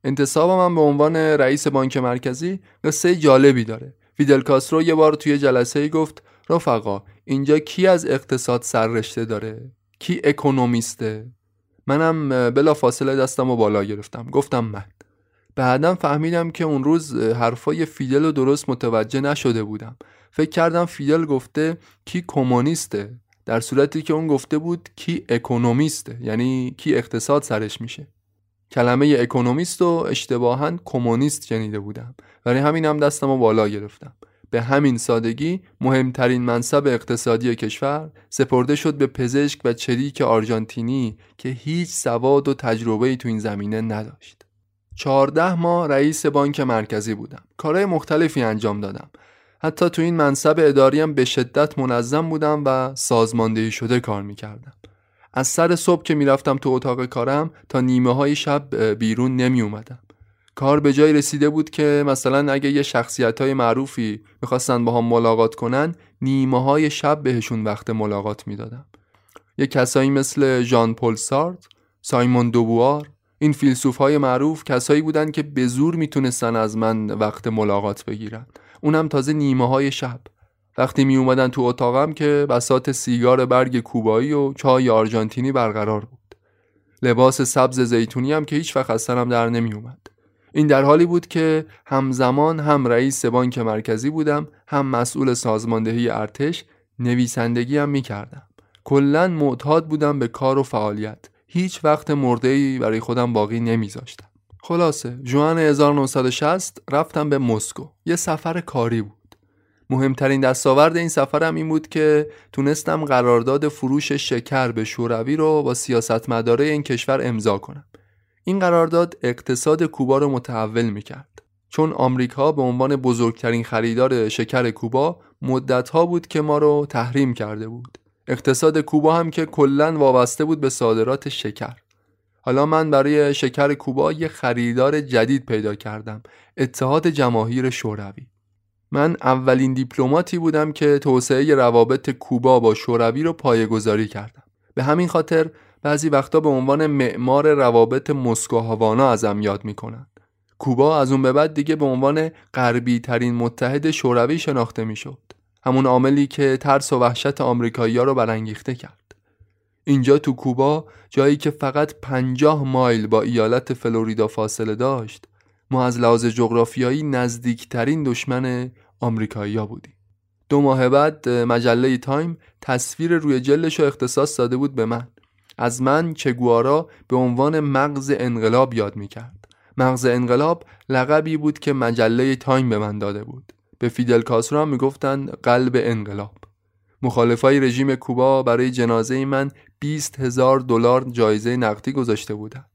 انتصابم من به عنوان رئیس بانک مرکزی قصه جالبی داره. فیدل کاسترو یه بار توی جلسه گفت رفقا اینجا کی از اقتصاد سررشته داره؟ کی اکونومیسته؟ منم بلا فاصله دستم و بالا گرفتم. گفتم من. بعدم فهمیدم که اون روز حرفای فیدل رو درست متوجه نشده بودم. فکر کردم فیدل گفته کی کمونیسته در صورتی که اون گفته بود کی اکونومیسته یعنی کی اقتصاد سرش میشه. کلمه اکونومیست و اشتباها کمونیست شنیده بودم برای همین هم دستم رو بالا گرفتم به همین سادگی مهمترین منصب اقتصادی کشور سپرده شد به پزشک و چریک آرژانتینی که هیچ سواد و تجربه تو این زمینه نداشت. چهارده ماه رئیس بانک مرکزی بودم. کارهای مختلفی انجام دادم. حتی تو این منصب اداریم به شدت منظم بودم و سازماندهی شده کار می‌کردم. از سر صبح که می‌رفتم تو اتاق کارم تا نیمه های شب بیرون نمی اومدم. کار به جای رسیده بود که مثلا اگه یه شخصیت های معروفی می‌خواستن با هم ملاقات کنن نیمه های شب بهشون وقت ملاقات می‌دادم. یه کسایی مثل ژان پل سارت، سایمون دوبوار، این فیلسوف های معروف کسایی بودن که به زور می‌تونستن از من وقت ملاقات بگیرن. اونم تازه نیمه های شب. وقتی می اومدن تو اتاقم که بسات سیگار برگ کوبایی و چای آرژانتینی برقرار بود. لباس سبز زیتونی هم که هیچ وقت از در نمی اومد. این در حالی بود که همزمان هم رئیس بانک مرکزی بودم هم مسئول سازماندهی ارتش نویسندگی هم می کردم. کلا معتاد بودم به کار و فعالیت. هیچ وقت مرده برای خودم باقی نمیذاشتم. خلاصه جوان 1960 رفتم به مسکو. یه سفر کاری بود. مهمترین دستاورد این سفرم این بود که تونستم قرارداد فروش شکر به شوروی رو با سیاستمداره این کشور امضا کنم. این قرارداد اقتصاد کوبا رو متحول می‌کرد. چون آمریکا به عنوان بزرگترین خریدار شکر کوبا مدتها بود که ما رو تحریم کرده بود. اقتصاد کوبا هم که کلا وابسته بود به صادرات شکر. حالا من برای شکر کوبا یه خریدار جدید پیدا کردم. اتحاد جماهیر شوروی. من اولین دیپلماتی بودم که توسعه روابط کوبا با شوروی رو پایه‌گذاری کردم. به همین خاطر بعضی وقتا به عنوان معمار روابط مسکو هاوانا ازم یاد می‌کنن. کوبا از اون به بعد دیگه به عنوان غربی ترین متحد شوروی شناخته می‌شد. همون عاملی که ترس و وحشت آمریکایی‌ها رو برانگیخته کرد. اینجا تو کوبا جایی که فقط پنجاه مایل با ایالت فلوریدا فاصله داشت ما از لحاظ جغرافیایی نزدیکترین دشمن آمریکایی‌ها بودیم. دو ماه بعد مجله تایم تصویر روی جلدش رو اختصاص داده بود به من. از من چگوارا به عنوان مغز انقلاب یاد می‌کرد. مغز انقلاب لقبی بود که مجله تایم به من داده بود. به فیدل کاسترو هم می‌گفتن قلب انقلاب. مخالفای رژیم کوبا برای جنازه من 20 هزار دلار جایزه نقدی گذاشته بودند.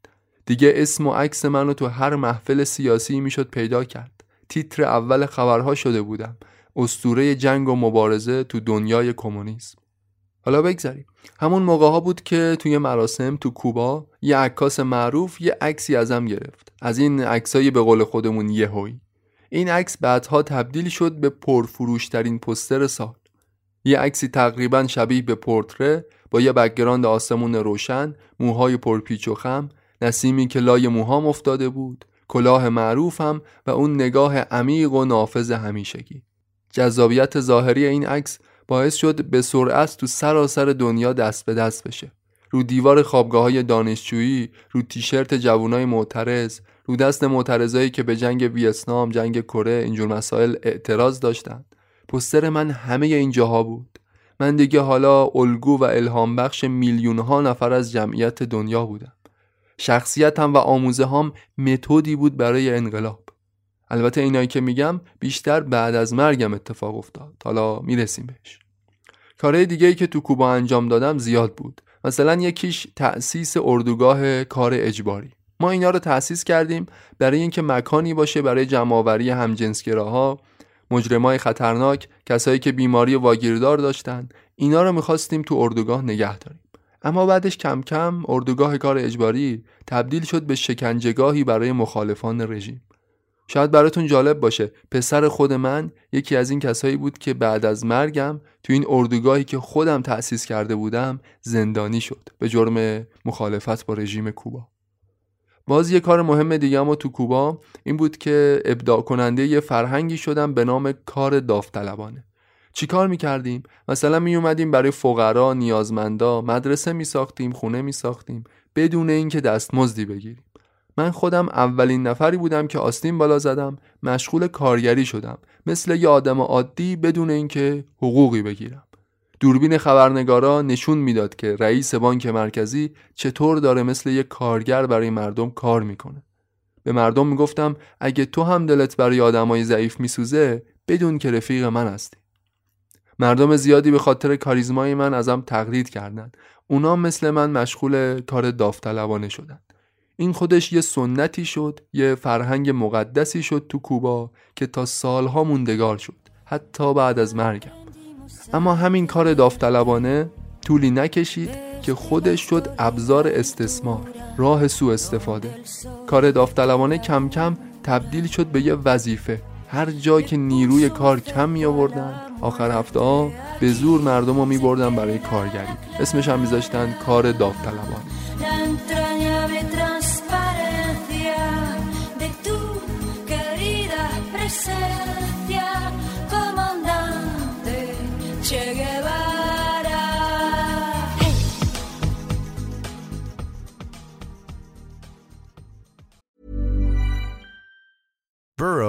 دیگه اسم و عکس منو تو هر محفل سیاسی می‌شد پیدا کرد. تیتر اول خبرها شده بودم. اسطوره جنگ و مبارزه تو دنیای کمونیسم. حالا بگذریم. همون موقع ها بود که توی مراسم تو کوبا یه عکاس معروف یه عکسی ازم گرفت. از این عکسای به قول خودمون یهویی. این عکس بعدها تبدیل شد به پرفروشترین پستر سال. یه عکسی تقریبا شبیه به پورتره با یه background آسمون روشن، موهای پرپیچ و خم، نسیمی که لای موهام افتاده بود، کلاه معروفم و اون نگاه عمیق و نافذ همیشگی. جذابیت ظاهری این عکس باعث شد به سرعت تو سراسر دنیا دست به دست بشه. رو دیوار خوابگاه های دانشجویی، رو تیشرت جوانای معترض، رو دست معترضایی که به جنگ ویتنام، جنگ کره اینجور مسائل اعتراض داشتند. پستر من همه این جاها بود. من دیگه حالا الگو و الهام بخش میلیون ها نفر از جمعیت دنیا بودم. شخصیتم و آموزه هم متدی بود برای انقلاب. البته اینایی که میگم بیشتر بعد از مرگم اتفاق افتاد. حالا می‌رسیم بهش. کارهای دیگه ای که تو کوبا انجام دادم زیاد بود. مثلا یکیش تأسیس اردوگاه کار اجباری. ما اینا رو تأسیس کردیم برای اینکه مکانی باشه برای جمعآوری همجنسگراها مجرمای خطرناک کسایی که بیماری واگیردار داشتن اینا رو می‌خواستیم تو اردوگاه نگه داریم اما بعدش کم کم اردوگاه کار اجباری تبدیل شد به شکنجهگاهی برای مخالفان رژیم. شاید براتون جالب باشه پسر خود من یکی از این کسایی بود که بعد از مرگم تو این اردوگاهی که خودم تأسیس کرده بودم زندانی شد به جرم مخالفت با رژیم کوبا. باز یه کار مهم دیگه اما تو کوبا این بود که ابداع کننده یه فرهنگی شدم به نام کار داوطلبانه. چی کار می‌کردیم؟ مثلا می اومدیم برای فقرا، نیازمندا مدرسه می ساختیم، خونه می ساختیم بدون اینکه دستمزدی بگیریم من خودم اولین نفری بودم که آستین بالا زدم مشغول کارگری شدم مثل یه آدم عادی بدون اینکه حقوقی بگیرم دوربین خبرنگارا نشون می‌داد که رئیس بانک مرکزی چطور داره مثل یک کارگر برای مردم کار می‌کنه. به مردم می‌گفتم اگه تو هم دلت برای آدمای ضعیف میسوزه بدون که رفیق من هستی. مردم زیادی به خاطر کاریزمای من ازم تقلید کردند. اونا مثل من مشغول کار داوطلبانه شدن. این خودش یه سنتی شد، یه فرهنگ مقدسی شد تو کوبا که تا سالها موندگار شد. حتی بعد از مرگم. اما همین کار داوطلبانه طولی نکشید که خودش شد ابزار استثمار راه سوء استفاده کار داوطلبانه کم کم تبدیل شد به یه وظیفه هر جا که نیروی کار کم می آوردن آخر هفته ها به زور مردم رو می بردن برای کارگری. اسمش هم میذاشتن کار داوطلبانه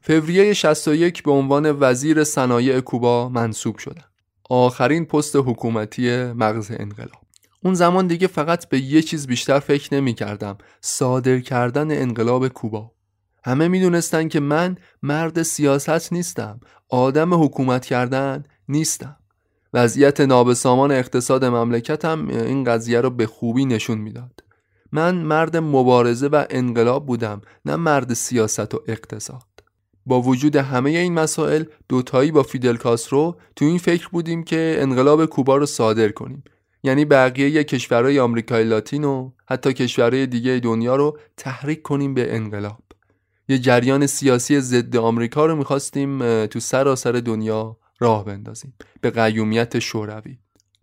فوریه 61 به عنوان وزیر صنایع کوبا منصوب شدم. آخرین پست حکومتی مغز انقلاب. اون زمان دیگه فقط به یه چیز بیشتر فکر نمی کردم صادر کردن انقلاب کوبا همه می دونستن که من مرد سیاست نیستم آدم حکومت کردن نیستم وضعیت نابسامان اقتصاد مملکتم این قضیه رو به خوبی نشون می‌داد من مرد مبارزه و انقلاب بودم نه مرد سیاست و اقتصاد با وجود همه این مسائل دوتایی با فیدل کاسترو تو این فکر بودیم که انقلاب کوبا رو صادر کنیم. یعنی بقیه کشورهای آمریکای لاتین و حتی کشورهای دیگه دنیا رو تحریک کنیم به انقلاب. یه جریان سیاسی ضد آمریکا رو می‌خواستیم تو سراسر دنیا راه بندازیم. به قیومیت شوروی.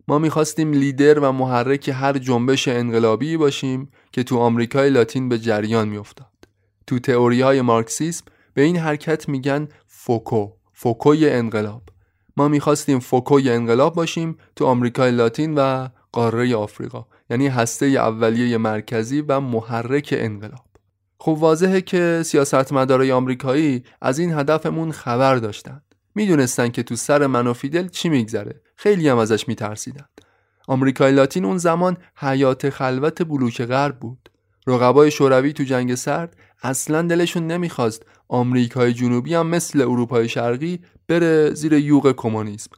ما می‌خواستیم لیدر و محرک هر جنبش انقلابی باشیم که تو آمریکای لاتین به جریان میافتاد. تو تئوری های مارکسیسم به این حرکت میگن فوکو فوکوی انقلاب. ما می‌خواستیم فوکوی انقلاب باشیم تو آمریکای لاتین و قاره آفریقا یعنی هسته اولیه مرکزی و محرک انقلاب. خب واضحه که سیاستمدارای آمریکایی از این هدفمون خبر داشتن. می‌دونستن که تو سر من و فیدل چی میگذره. خیلی هم ازش میترسیدن. آمریکای لاتین اون زمان حیاط خلوت بلوک غرب بود. رقبای شوروی تو جنگ سرد اصلا دلشون نمی‌خواست آمریکای جنوبی هم مثل اروپای شرقی بره زیر یوغ کمونیسم.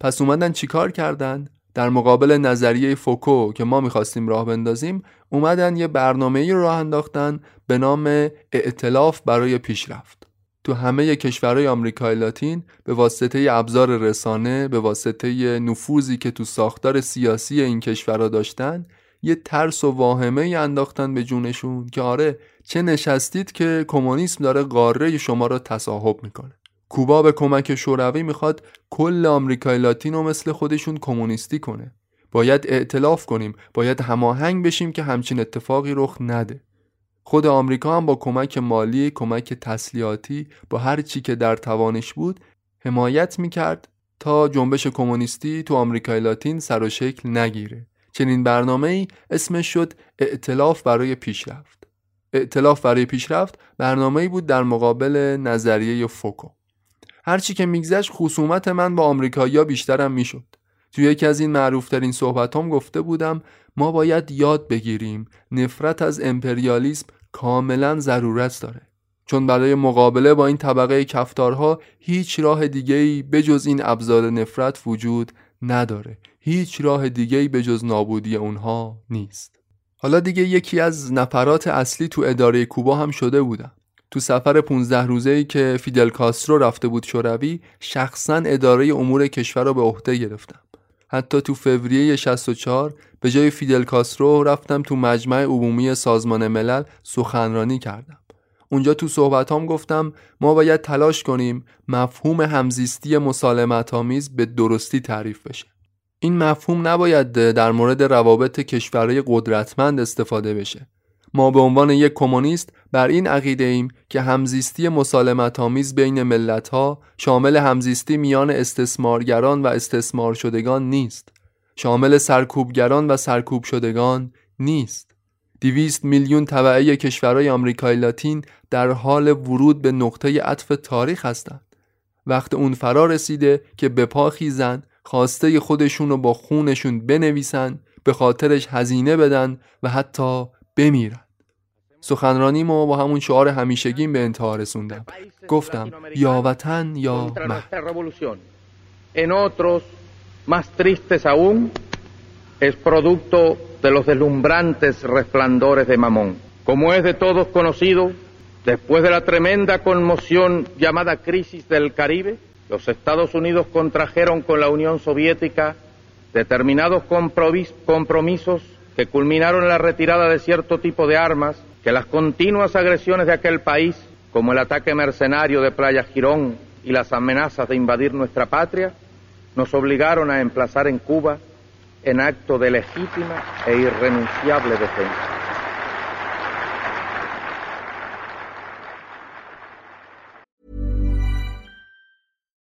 پس اومدن چیکار کردن؟ در مقابل نظریه فوکو که ما می‌خواستیم راه بندازیم اومدن یه برنامه ای راه انداختن به نام ائتلاف برای پیشرفت. تو همه کشورهای آمریکای لاتین به واسطه ابزار رسانه به واسطه نفوذی که تو ساختار سیاسی این کشورها داشتن یه ترس و واهمه ای انداختن به جونشون که آره چه نشستید که کمونیسم داره قاره شما را تصاحب می‌کنه. کوبا به کمک شوروی می‌خواد کل آمریکای لاتین رو مثل خودشون کمونیستی کنه. باید ائتلاف کنیم باید هماهنگ بشیم که همچین اتفاقی رخ نده. خود آمریکا هم با کمک مالی کمک تسلیحاتی با هر چی که در توانش بود حمایت می‌کرد تا جنبش کمونیستی تو آمریکای لاتین سر و شکل نگیره. چنین برنامه ای اسمش شد ائتلاف برای پیشرفت. ائتلاف برای پیشرفت برنامه ای بود در مقابل نظریه فوکو. هرچی که میگذشت خصومت من با آمریکایی‌ها بیشترم می‌شد. توی یکی از این معروفترین صحبتام گفته بودم ما باید یاد بگیریم نفرت از امپریالیسم کاملا ضرورت داره. چون برای مقابله با این طبقه کفتارها هیچ راه دیگه‌ای بجز این ابزار نفرت وجود نداره. هیچ راه دیگه‌ای به جز نابودی اونها نیست. حالا دیگه یکی از نفرات اصلی تو اداره کوبا هم شده بودم تو سفر 15 روزه ای که فیدل کاسترو رفته بود شوروی شخصا اداره امور کشور رو به عهده گرفتم. حتی تو فوریه 64 به جای فیدل کاسترو رفتم تو مجمع عمومی سازمان ملل سخنرانی کردم. اونجا تو صحبتام گفتم ما باید تلاش کنیم مفهوم همزیستی مسالمت آمیز به درستی تعریف بشه. این مفهوم نباید در مورد روابط کشورهای قدرتمند استفاده بشه. ما به عنوان یک کمونیست بر این عقیده ایم که همزیستی مسالمت آمیز بین ملت ها شامل همزیستی میان استثمارگران و استثمار شدگان نیست. شامل سرکوبگران و سرکوب شدگان نیست. دیویست میلیون طبعه کشورهای آمریکای لاتین در حال ورود به نقطه عطف تاریخ هستند. وقت اون فرا رسیده که به پا خیزن خواسته خودشون رو با خونشون بنویسن به خاطرش هزینه بدن و حتی بمیرن سخنرانیمو با همون شعار همیشگیم به انتها رسوندم گفتم یا وطن یا مرگ En otros, más tristes aún, es producto de los deslumbrantes resplandores de Mamón. Como es de todos conocido, después de la tremenda conmoción llamada crisis del Caribe, los Estados Unidos contrajeron con la Unión Soviética determinados compromisos que culminaron en la retirada de cierto tipo de armas que las continuas agresiones de aquel país, como el ataque mercenario de Playa Girón y las amenazas de invadir nuestra patria, nos obligaron a emplazar en Cuba en acto de legítima e irrenunciable defensa.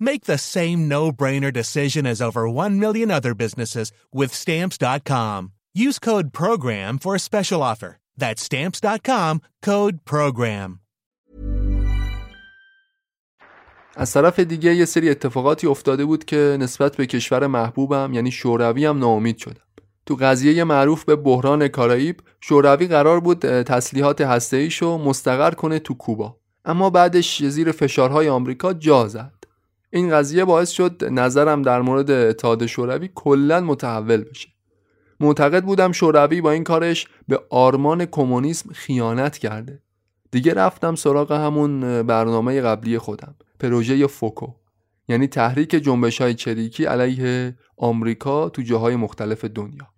Make the same no brainer decision as over 1 million other businesses with Stamps.com. Use code PROGRAM for a special offer. That's Stamps.com code PROGRAM. از طرف دیگه یه سری اتفاقاتی افتاده بود که نسبت به کشور محبوبم یعنی شوروی هم ناامید شدم. تو قضیه معروف به بحران کارائیب شوروی قرار بود تسلیحات هسته‌ایشو مستقر کنه تو کوبا اما بعدش زیر فشارهای آمریکا جا زد این قضیه باعث شد نظرم در مورد اتحاد شوروی کلا متحول بشه. معتقد بودم شوروی با این کارش به آرمان کمونیسم خیانت کرده. دیگه رفتم سراغ همون برنامه قبلی خودم پروژه فوکو. یعنی تحریک جنبش های چریکی علیه آمریکا تو جاهای مختلف دنیا.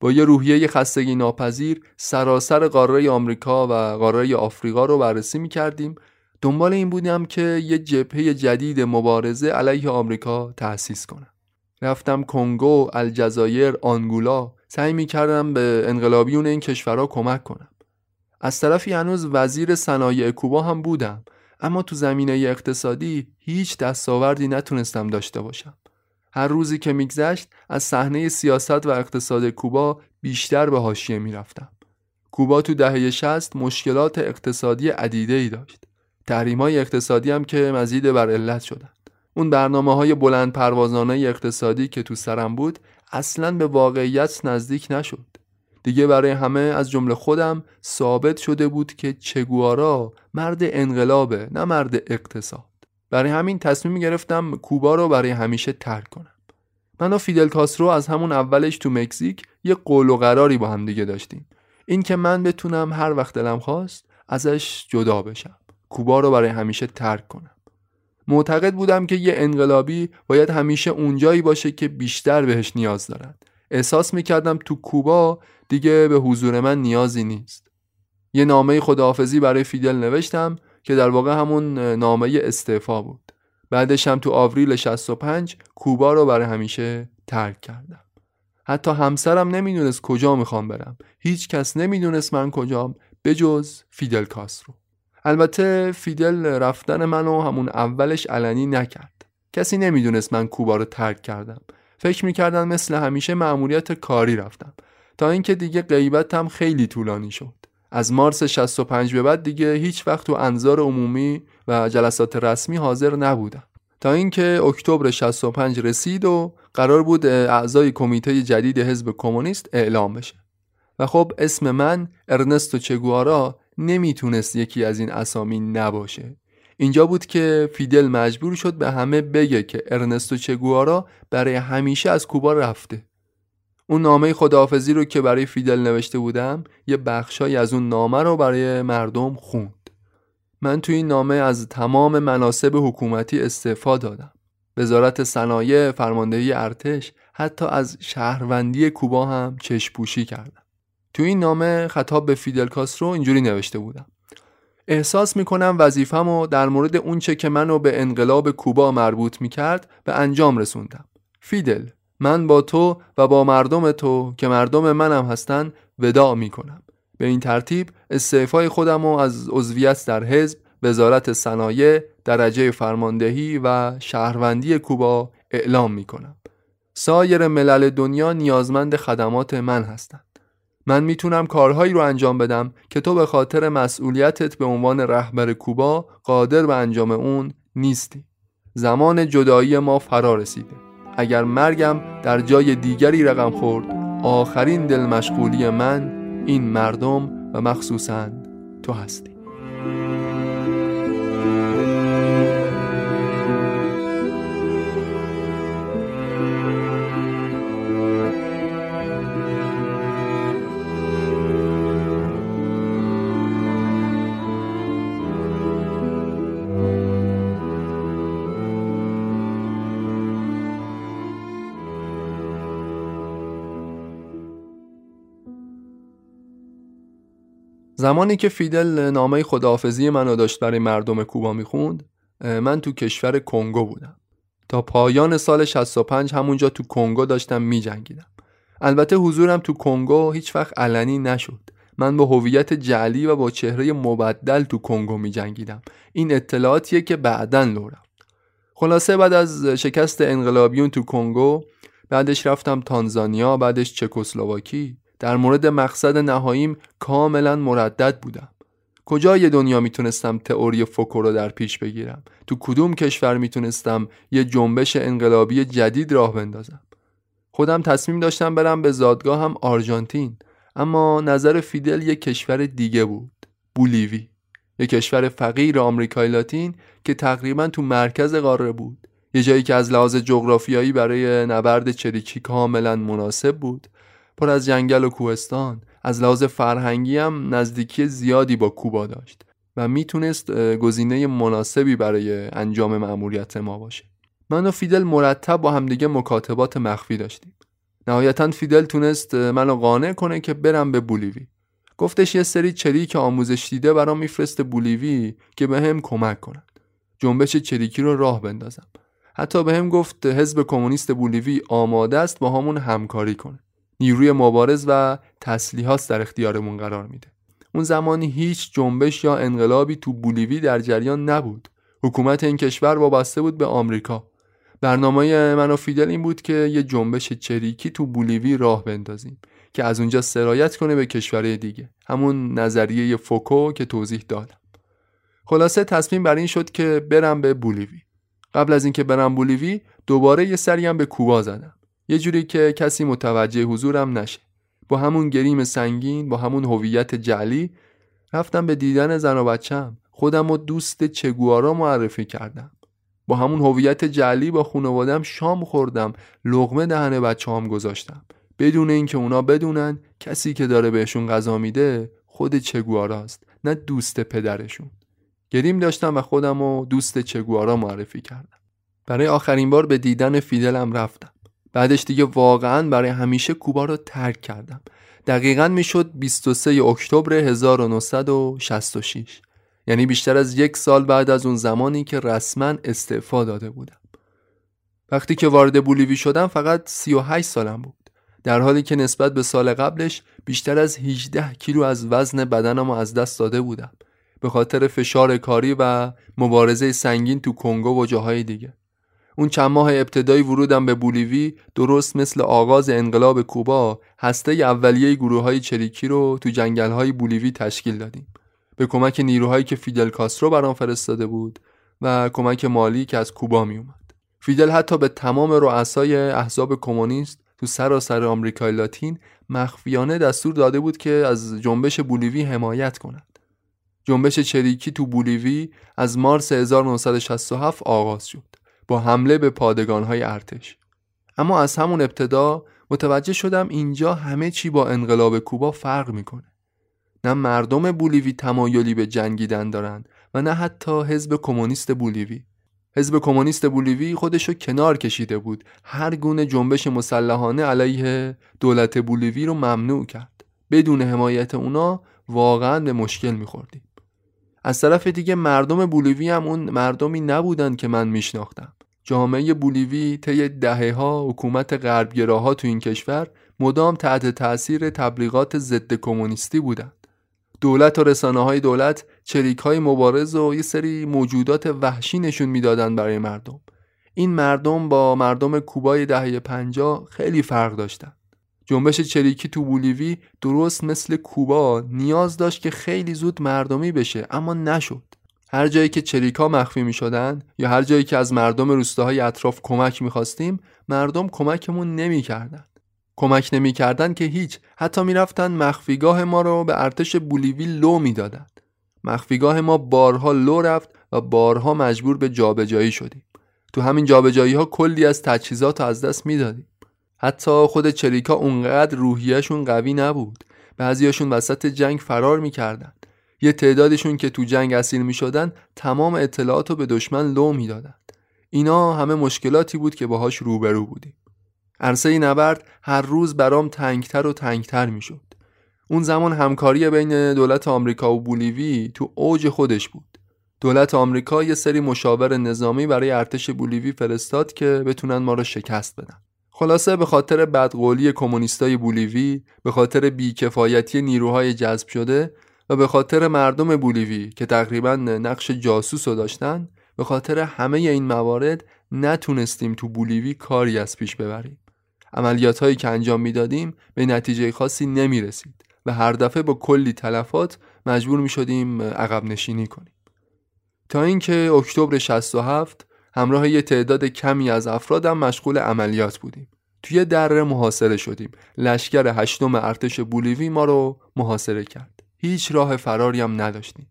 با یه روحیه خستگی ناپذیر سراسر قاره آمریکا و قاره آفریقا رو بررسی می کردیم دنبال این بودم که یه جبهه جدید مبارزه علیه آمریکا تأسیس کنم. رفتم کنگو، الجزایر، آنگولا. سعی می کردم به انقلابیون این کشورها کمک کنم. از طرفی هنوز وزیر صنایع کوبا هم بودم اما تو زمینه اقتصادی هیچ دستاوردی نتونستم داشته باشم. هر روزی که میگذشت از صحنه سیاست و اقتصاد کوبا بیشتر به حاشیه می‌رفتم. کوبا تو دهه 60 مشکلات اقتصادی عدیده ای داشت. تحریم های اقتصادی هم که مزید بر علت شدند. اون برنامه های بلند پروازانه اقتصادی که تو سرم بود اصلا به واقعیت نزدیک نشد. دیگه برای همه از جمله خودم ثابت شده بود که چگوارا مرد انقلابه نه مرد اقتصاد. برای همین تصمیم گرفتم کوبا رو برای همیشه ترک کنم. من و فیدل کاسترو از همون اولش تو مکزیک یه قول و قراری با هم دیگه داشتیم. این که من بتونم هر وقت دلم خواست ازش جدا بشم. کوبا رو برای همیشه ترک کنم. معتقد بودم که یه انقلابی باید همیشه اونجایی باشه که بیشتر بهش نیاز دارد. احساس می‌کردم تو کوبا دیگه به حضور من نیازی نیست. یه نامه خداحافظی برای فیدل نوشتم که در واقع همون نامه استعفا بود. بعدش هم تو آوریل 65 کوبا رو برای همیشه ترک کردم. حتی همسرم نمی‌دونست کجا می‌خوام برم. هیچ کس نمی‌دونست من کجام بجز فیدل کاسترو. البته فیدل رفتن منو همون اولش علنی نکرد. کسی نمی‌دونست من کوبا رو ترک کردم. فکر می‌کردن مثل همیشه معمولیت کاری رفتم. تا اینکه دیگه غیبتم خیلی طولانی شد. از مارس 65 به بعد دیگه هیچ وقت تو انظار عمومی و جلسات رسمی حاضر نبودم. تا اینکه اکتبر 65 رسید و قرار بود اعضای کمیته جدید حزب کمونیست اعلام بشه. و خب اسم من ارنستو چگوارا نمی‌تونست یکی از این اسامی نباشه. اینجا بود که فیدل مجبور شد به همه بگه که ارنستو چگوارا برای همیشه از کوبا رفته. اون نامه خداحافظی رو که برای فیدل نوشته بودم یه بخشایی از اون نامه رو برای مردم خوند. من توی این نامه از تمام مناصب حکومتی استعفا دادم. وزارت صنایع فرماندهی ارتش حتی از شهروندی کوبا هم چشم‌پوشی کردم. تو این نامه خطاب به فیدل کاسترو اینجوری نوشته بودم. احساس می‌کنم وظیفه‌مو در مورد اونچه که منو به انقلاب کوبا مربوط می‌کرد به انجام رسوندم. فیدل من با تو و با مردم تو که مردم منم هستن وداع می‌کنم. به این ترتیب استعفای خودم و از عضویت در حزب وزارت صنایع درجه فرماندهی و شهروندی کوبا اعلام می‌کنم. سایر ملل دنیا نیازمند خدمات من هستند من می‌تونم کارهایی رو انجام بدم که تو به خاطر مسئولیتت به عنوان رهبر کوبا قادر به انجام اون نیستی. زمان جدایی ما فرا رسیده. اگر مرگم در جای دیگری رقم خورد آخرین دل مشغولی من این مردم و مخصوصا تو هستی. زمانی که فیدل نامه خداحافظی منو داشت برای مردم کوبا می‌خوند من تو کشور کنگو بودم. تا پایان سال 65 همونجا تو کنگو داشتم میجنگیدم. البته حضورم تو کنگو هیچ وقت علنی نشد. من با هویت جعلی و با چهره مبدل تو کنگو می جنگیدم این اطلاعاتیه که بعدا لورم. خلاصه بعد از شکست انقلابیون تو کنگو بعدش رفتم تانزانیا بعدش چکسلواکی. در مورد مقصد نهاییم کاملا مردد بودم. کجای دنیا می‌تونستم تئوری فوکو رو در پیش بگیرم؟ تو کدوم کشور می‌تونستم یه جنبش انقلابی جدید راه بندازم؟ خودم تصمیم داشتم برم به زادگاه هم آرژانتین اما نظر فیدل یک کشور دیگه بود بولیوی. یک کشور فقیر آمریکای لاتین که تقریبا تو مرکز قاره بود. یه جایی که از لحاظ جغرافیایی برای نبرد چریکی کاملا مناسب بود. پر از جنگل و کوهستان از لحاظ فرهنگی هم نزدیکی زیادی با کوبا داشت و می‌تونست گزینه مناسبی برای انجام مأموریت ما باشه. من و فیدل مرتب با همدیگه مکاتبات مخفی داشتیم. نهایتا فیدل تونست منو قانع کنه که برم به بولیوی. گفتش یه سری چریک آموزش دیده برام میفرسته بولیوی که به هم کمک کنن جنبش چریکی رو راه بندازم. حتی به هم گفت حزب کمونیست بولیوی آماده است با همون همکاری کنه. نیروی مبارز و تسلیحات در اختیارمون قرار میده. اون زمانی هیچ جنبش یا انقلابی تو بولیوی در جریان نبود. حکومت این کشور وابسته بود به آمریکا. برنامه من فیدل این بود که یه جنبش چریکی تو بولیوی راه بندازیم که از اونجا سرایت کنه به کشورهای دیگه. همون نظریه فوکو که توضیح دادم. خلاصه تصمیم بر این شد که برم به بولیوی. قبل از اینکه برم بولیوی دوباره یه سری هم به کوبا زدم. یه جوری که کسی متوجه حضورم نشه. با همون گریم سنگین با همون هویت جعلی رفتم به دیدن زن و بچم خودم و دوست چگوارا معرفی کردم. با همون هویت جعلی با خانوادم شام خوردم لغمه دهن بچه هم گذاشتم. بدون اینکه اونا بدونن کسی که داره بهشون غذا میده خود چگواراست نه دوست پدرشون. گریم داشتم و خودم و دوست چگوارا معرفی کردم. برای آخرین بار به دیدن فیدلم رفتم. بعدش دیگه واقعا برای همیشه کوبا رو ترک کردم. دقیقا می‌شد 23 اکتبر 1966 یعنی بیشتر از یک سال بعد از اون زمانی که رسما استعفا داده بودم. وقتی که وارد بولیوی شدم فقط 38 سالم بود. در حالی که نسبت به سال قبلش بیشتر از 18 کیلو از وزن بدنم از دست داده بودم. به خاطر فشار کاری و مبارزه سنگین تو کنگو و جاهای دیگه. اون چند ماه ابتدای ورودم به بولیوی درست مثل آغاز انقلاب کوبا هسته اولیه گروه های چریکی رو تو جنگل های بولیوی تشکیل دادیم به کمک نیروهایی که فیدل کاسترو برام فرستاده بود و کمک مالی که از کوبا می اومد. فیدل حتی به تمام رؤسای احزاب کمونیست تو سراسر آمریکای لاتین مخفیانه دستور داده بود که از جنبش بولیوی حمایت کنند. جنبش چریکی تو بولیوی از مارس 1967 آغاز شد با حمله به پادگانهای ارتش. اما از همون ابتدا متوجه شدم اینجا همه چی با انقلاب کوبا فرق می‌کنه. نه مردم بولیوی تمایلی به جنگیدن دارند و نه حتی حزب کمونیست بولیوی. حزب کمونیست بولیوی خودشو کنار کشیده بود. هر گونه جنبش مسلحانه علیه دولت بولیوی رو ممنوع کرد. بدون حمایت اونا واقعا به مشکل میخوردیم. از طرف دیگه مردم بولیوی هم اون مردمی نبودند که من میشناختم. جامعه بولیوی طی دهه ها حکومت غربگراها تو این کشور مدام تحت تاثیر تبلیغات ضد کمونیستی بودند. دولت و رسانه های دولت چریک های مبارز و یه سری موجودات وحشی نشون می‌دادن برای مردم. این مردم با مردم کوبای دهه پنجا خیلی فرق داشتن جنبش چریکی تو بولیوی درست مثل کوبا نیاز داشت که خیلی زود مردمی بشه اما نشد. هر جایی که چریکا مخفی می شدن یا هر جایی که از مردم روستاهای اطراف کمک می خواستیم مردم کمکمون نمی کردن. کمک نمی‌کردند که هیچ. حتی می‌رفتند مخفیگاه ما رو به ارتش بولیوی لو می‌دادند مخفیگاه ما بارها لو رفت و بارها مجبور به جابجایی شدیم. تو همین جابجایی ها کلی از تجهیزات از دست می‌دادیم. حتی خود چریکا اونقدر روحیهشون قوی نبود. بعضیاشون وسط جنگ فرار می‌کردند یه تعدادشون که تو جنگ اسیر می‌شدن تمام اطلاعات رو به دشمن لو می‌دادند. اینا همه مشکلاتی بود که باهاش روبرو بودیم. عرصه نبرد هر روز برام تنگتر و تنگتر می‌شد. اون زمان همکاری بین دولت آمریکا و بولیوی تو اوج خودش بود. دولت آمریکا یه سری مشاور نظامی برای ارتش بولیوی فرستاد که بتونن ما رو شکست بدن. خلاصه به خاطر بدقولی کمونیستای بولیوی به خاطر بیکفایتی نیروهای جذب شده و به خاطر مردم بولیوی که تقریبا نقش جاسوس رو داشتن به خاطر همه این موارد نتونستیم تو بولیوی کاری از پیش ببریم. عملیات هایی که انجام می‌دادیم به نتیجه خاصی نمی رسید و هر دفعه با کلی تلفات مجبور می شدیم عقب نشینی کنیم. تا اینکه اکتبر 67 همراه یه تعداد کمی از افرادم مشغول عملیات بودیم. توی دره محاصره شدیم. لشکر هشتم ارتش بولیوی ما رو محاصره کرد. هیچ راه فراری هم نداشتیم.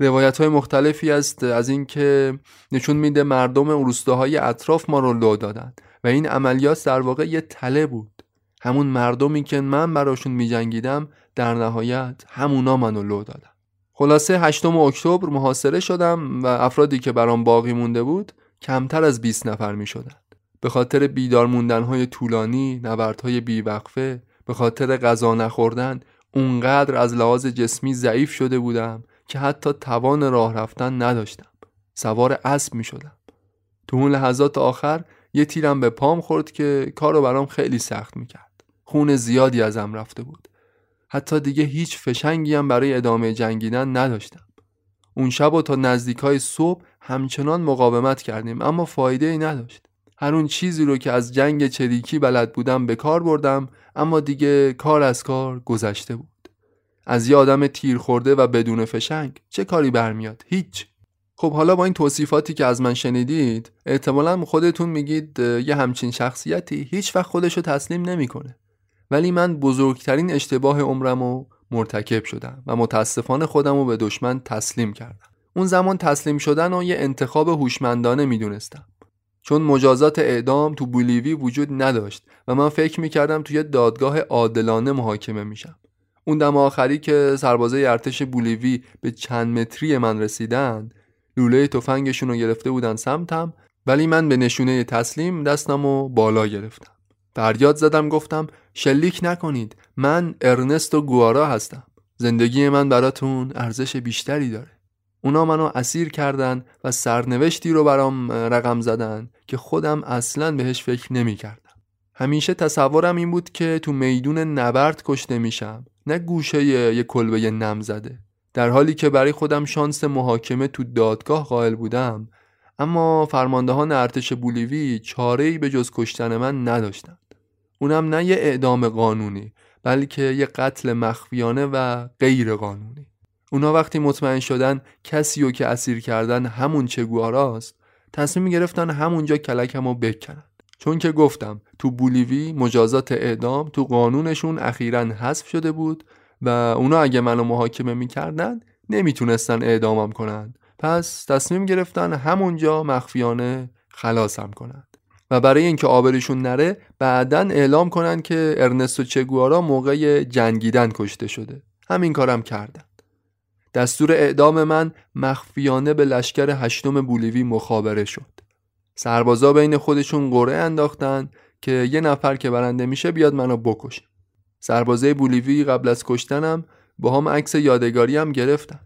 روایت های مختلفی است از اینکه نشون میده مردم روستاهای اطراف ما رو لو دادن و این عملیات در واقع یه تله بود. همون مردمی که من براشون میجنگیدم در نهایت همونا منو لو دادن. خلاصه 8 اکتبر محاصره شدم و افرادی که برام باقی مونده بود کمتر از 20 نفر می شدن. به خاطر بیدار موندن های طولانی، نبردهای بیوقفه، به خاطر غذا نخوردن، اونقدر از لحاظ جسمی ضعیف شده بودم که حتی توان راه رفتن نداشتم. سوار اسب می شدم. تو اون لحظات آخر یه تیرم به پام خورد که کارو برام خیلی سخت می کرد. خون زیادی ازم رفته بود. حتی دیگه هیچ فشنگی هم برای ادامه جنگیدن نداشتم. اون شب و تا نزدیک های صبح همچنان مقاومت کردیم اما فایده ای نداشت. هر اون چیزی رو که از جنگ چریکی بلد بودم به کار بردم اما دیگه کار از کار گذشته بود. از یه آدم تیر خورده و بدون فشنگ چه کاری برمیاد؟ هیچ. خب حالا با این توصیفاتی که از من شنیدید احتمالا خودتون میگید یه همچین شخصیتی هیچ وقت خودشو تسلیم نمی‌کنه. ولی من بزرگترین اشتباه عمرم رو مرتکب شدم و متاسفانه خودم رو به دشمن تسلیم کردم. اون زمان تسلیم شدن و یه انتخاب هوشمندانه می‌دونستم. چون مجازات اعدام تو بولیوی وجود نداشت و من فکر می‌کردم توی دادگاه عادلانه محاکمه میشم. اون دم آخری که سربازای ارتش بولیوی به چند متری من رسیدن لوله تفنگشون رو گرفته بودن سمتم ولی من به نشونه تسلیم دستم و بالا گرفتم. فریاد زدم گفتم شلیک نکنید من ارنستو گوارا هستم. زندگی من براتون ارزش بیشتری داره. اونا منو اسیر کردن و سرنوشتی رو برام رقم زدن که خودم اصلا بهش فکر نمی کردم. همیشه تصورم این بود که تو میدون نبرد کشته میشم نه گوشه یه کلبه نم زده در حالی که برای خودم شانس محاکمه تو دادگاه قائل بودم اما فرماندهان ارتش بولیوی چاره به جز کشتن من نداشتند. اونم نه یه اعدام قانونی بلکه یه قتل مخفیانه و غیر قانونی. اونا وقتی مطمئن شدن کسی رو که اسیر کردن همون چگواراست تصمیم گرفتن همونجا کلکم رو بکنن. چون که گفتم تو بولیوی مجازات اعدام تو قانونشون اخیرا حذف شده بود و اونا اگه منو محاکمه می‌کردن نمی‌تونستن اعدامم کنن. پس تصمیم گرفتن همونجا مخفیانه خلاصم کنند. و برای اینکه آبرشون نره بعدا اعلام کنن که ارنستو چگوارا موقع جنگیدن کشته شده. همین کارم کردن. دستور اعدام من مخفیانه به لشکر هشتم بولیوی مخابره شد. سربازا بین خودشون قره انداختن که یه نفر که برنده میشه بیاد منو بکشه. سربازای بولیوی قبل از کشتنم با هم عکس یادگاری هم گرفتن.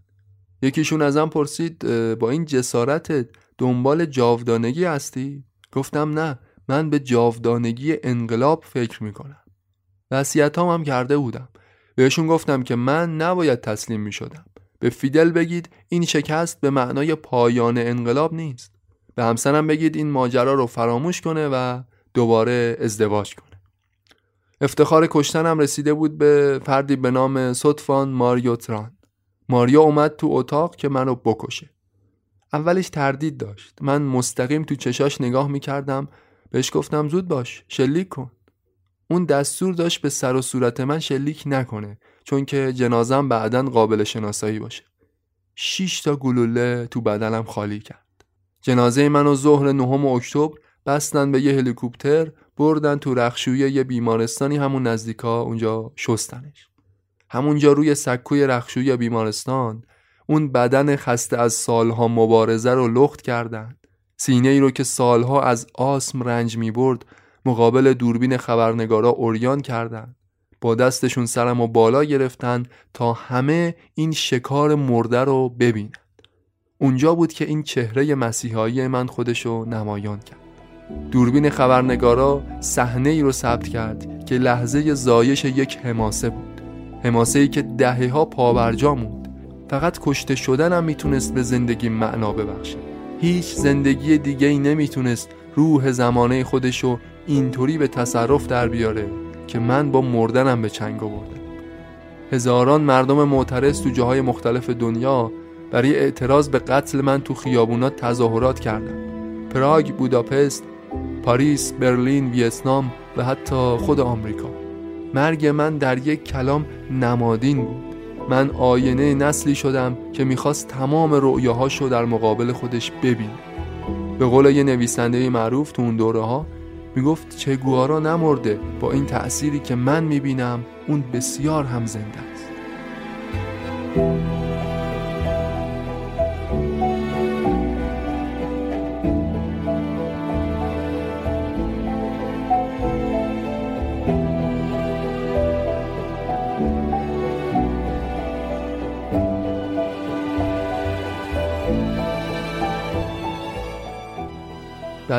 یکیشون ازم پرسید با این جسارتت دنبال جاودانگی هستی؟ گفتم نه من به جاودانگی انقلاب فکر می‌کنم. وسیعت هم, هم کرده بودم. بهشون گفتم که من نباید تسلیم می‌شدم. به فیدل بگید این شکست به معنای پایان انقلاب نیست. به همسرم بگید این ماجرا رو فراموش کنه و دوباره ازدواج کنه. افتخار کشتنم رسیده بود به فردی به نام صدفان ماریو تران. ماریا اومد تو اتاق که منو بکشه. اولش تردید داشت. من مستقیم تو چشاش نگاه می‌کردم. بهش گفتم زود باش شلیک کن. اون دستور داشت به سر و صورت من شلیک نکنه. چون که جنازم بعدا قابل شناسایی باشه. شیش تا گلوله تو بدنم خالی کرد. جنازه منو ظهر نهم اکتبر بستن به یه هلیکوپتر بردن تو رخشوی یه بیمارستانی همون نزدیکا اونجا شستنش. همونجا روی سکوی رخشوی بیمارستان اون بدن خسته از سالها مبارزه رو لخت کردن. سینه ای رو که سالها از آسم رنج می برد مقابل دوربین خبرنگارا اوریان کردن. با دستشون سرم و بالا گرفتن تا همه این شکار مرده رو ببینن. اونجا بود که این چهره مسیحایی من خودشو نمایان کرد. دوربین خبرنگارا صحنه ای رو ثبت کرد که لحظه زایش یک حماسه بود. حماسه ای که دهه ها پابرجا موند. فقط کشته شدن هم می‌تونست به زندگی معنا ببخشه. هیچ زندگی دیگه ای نمی‌تونست روح زمانه خودشو اینطوری به تصرف در بیاره که من با مردنم به چنگ آوردم. هزاران مردم معترض تو جاهای مختلف دنیا برای اعتراض به قتل من تو خیابونات تظاهرات کردن پراگ، بوداپست، پاریس، برلین، ویتنام و حتی خود آمریکا. مرگ من در یک کلام نمادین بود. من آینه نسلی شدم که می‌خواست تمام رؤیاهاشو در مقابل خودش ببین به قول یه نویسنده معروف تو اون دوره ها می‌گفت چه گوارا نمرده. با این تأثیری که من می‌بینم اون بسیار هم زنده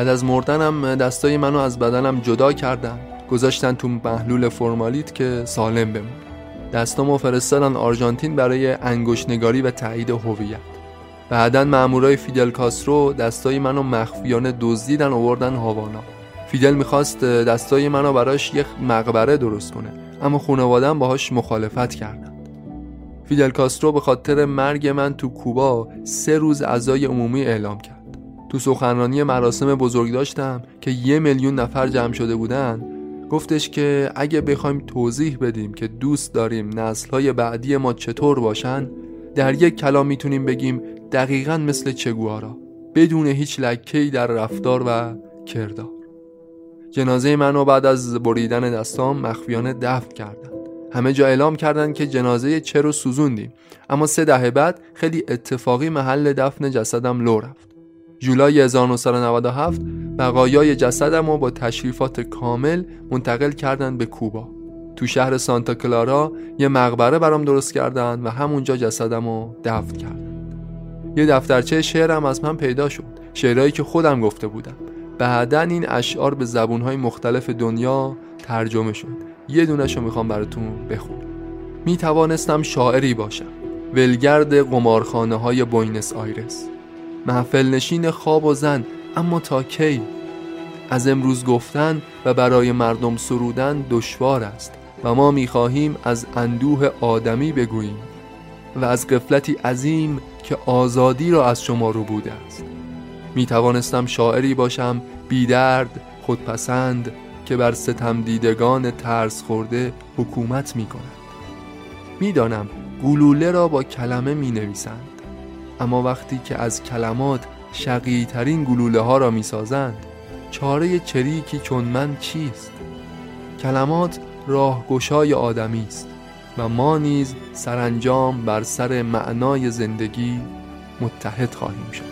بعد از مردنم دستای منو از بدنم جدا کردن. گذاشتن تو محلول فرمالین که سالم بمونه. دستامو فرستادن آرژانتین برای انگشت‌نگاری و تایید هویت. بعدا مامورای فیدل کاسترو دستای منو مخفیانه دزدیدن آوردن هاوانا. فیدل می‌خواست دستای منو براش یک مقبره درست کنه اما خانوادم باهاش مخالفت کردن فیدل کاسترو به خاطر مرگ من تو کوبا سه روز عزای عمومی اعلام کرد. تو سخنرانی مراسم بزرگ داشتم که یه میلیون نفر جمع شده بودن گفتش که اگه بخوایم توضیح بدیم که دوست داریم نسلهای بعدی ما چطور باشن در یک کلام می‌تونیم بگیم دقیقا مثل چگوارا بدون هیچ لکهی در رفتار و کردار. جنازه منو بعد از بریدن دستام مخفیانه دفن کردن همه جا اعلام کردن که جنازه چه رو سوزوندیم. اما سه دهه بعد خیلی اتفاقی محل دفن جسدم لو رفت. جولای 1997 بقایای جسدم رو با تشریفات کامل منتقل کردن به کوبا. تو شهر سانتا کلارا یه مقبره برام درست کردن و همونجا جسدم رو دفن کردن یه دفترچه شعرم از من پیدا شد شعرهایی که خودم گفته بودم. بعدا این اشعار به زبونهای مختلف دنیا ترجمه شد. یه دونش رو می‌خوام براتون بخونم. می توانستم شاعری باشم. ولگرد قمارخانه های بوینس آیرس. محفل نشین خواب و زن اما تا کی؟ از امروز گفتن و برای مردم سرودن دشوار است و ما می‌خواهیم از اندوه آدمی بگوییم و از قفلتی عظیم که آزادی را از شما رو بوده است. می توانستم شاعری باشم بیدرد خودپسند که بر ستم دیدگان ترس خورده حکومت می کند می‌دانم گلوله را با کلمه می نویسند اما وقتی که از کلمات شقی ترین گلوله ها را می سازند چاره چریکی چون من چیست؟ کلمات راهگشای آدمی است و ما نیز سرانجام بر سر معنای زندگی متحد خواهیم شد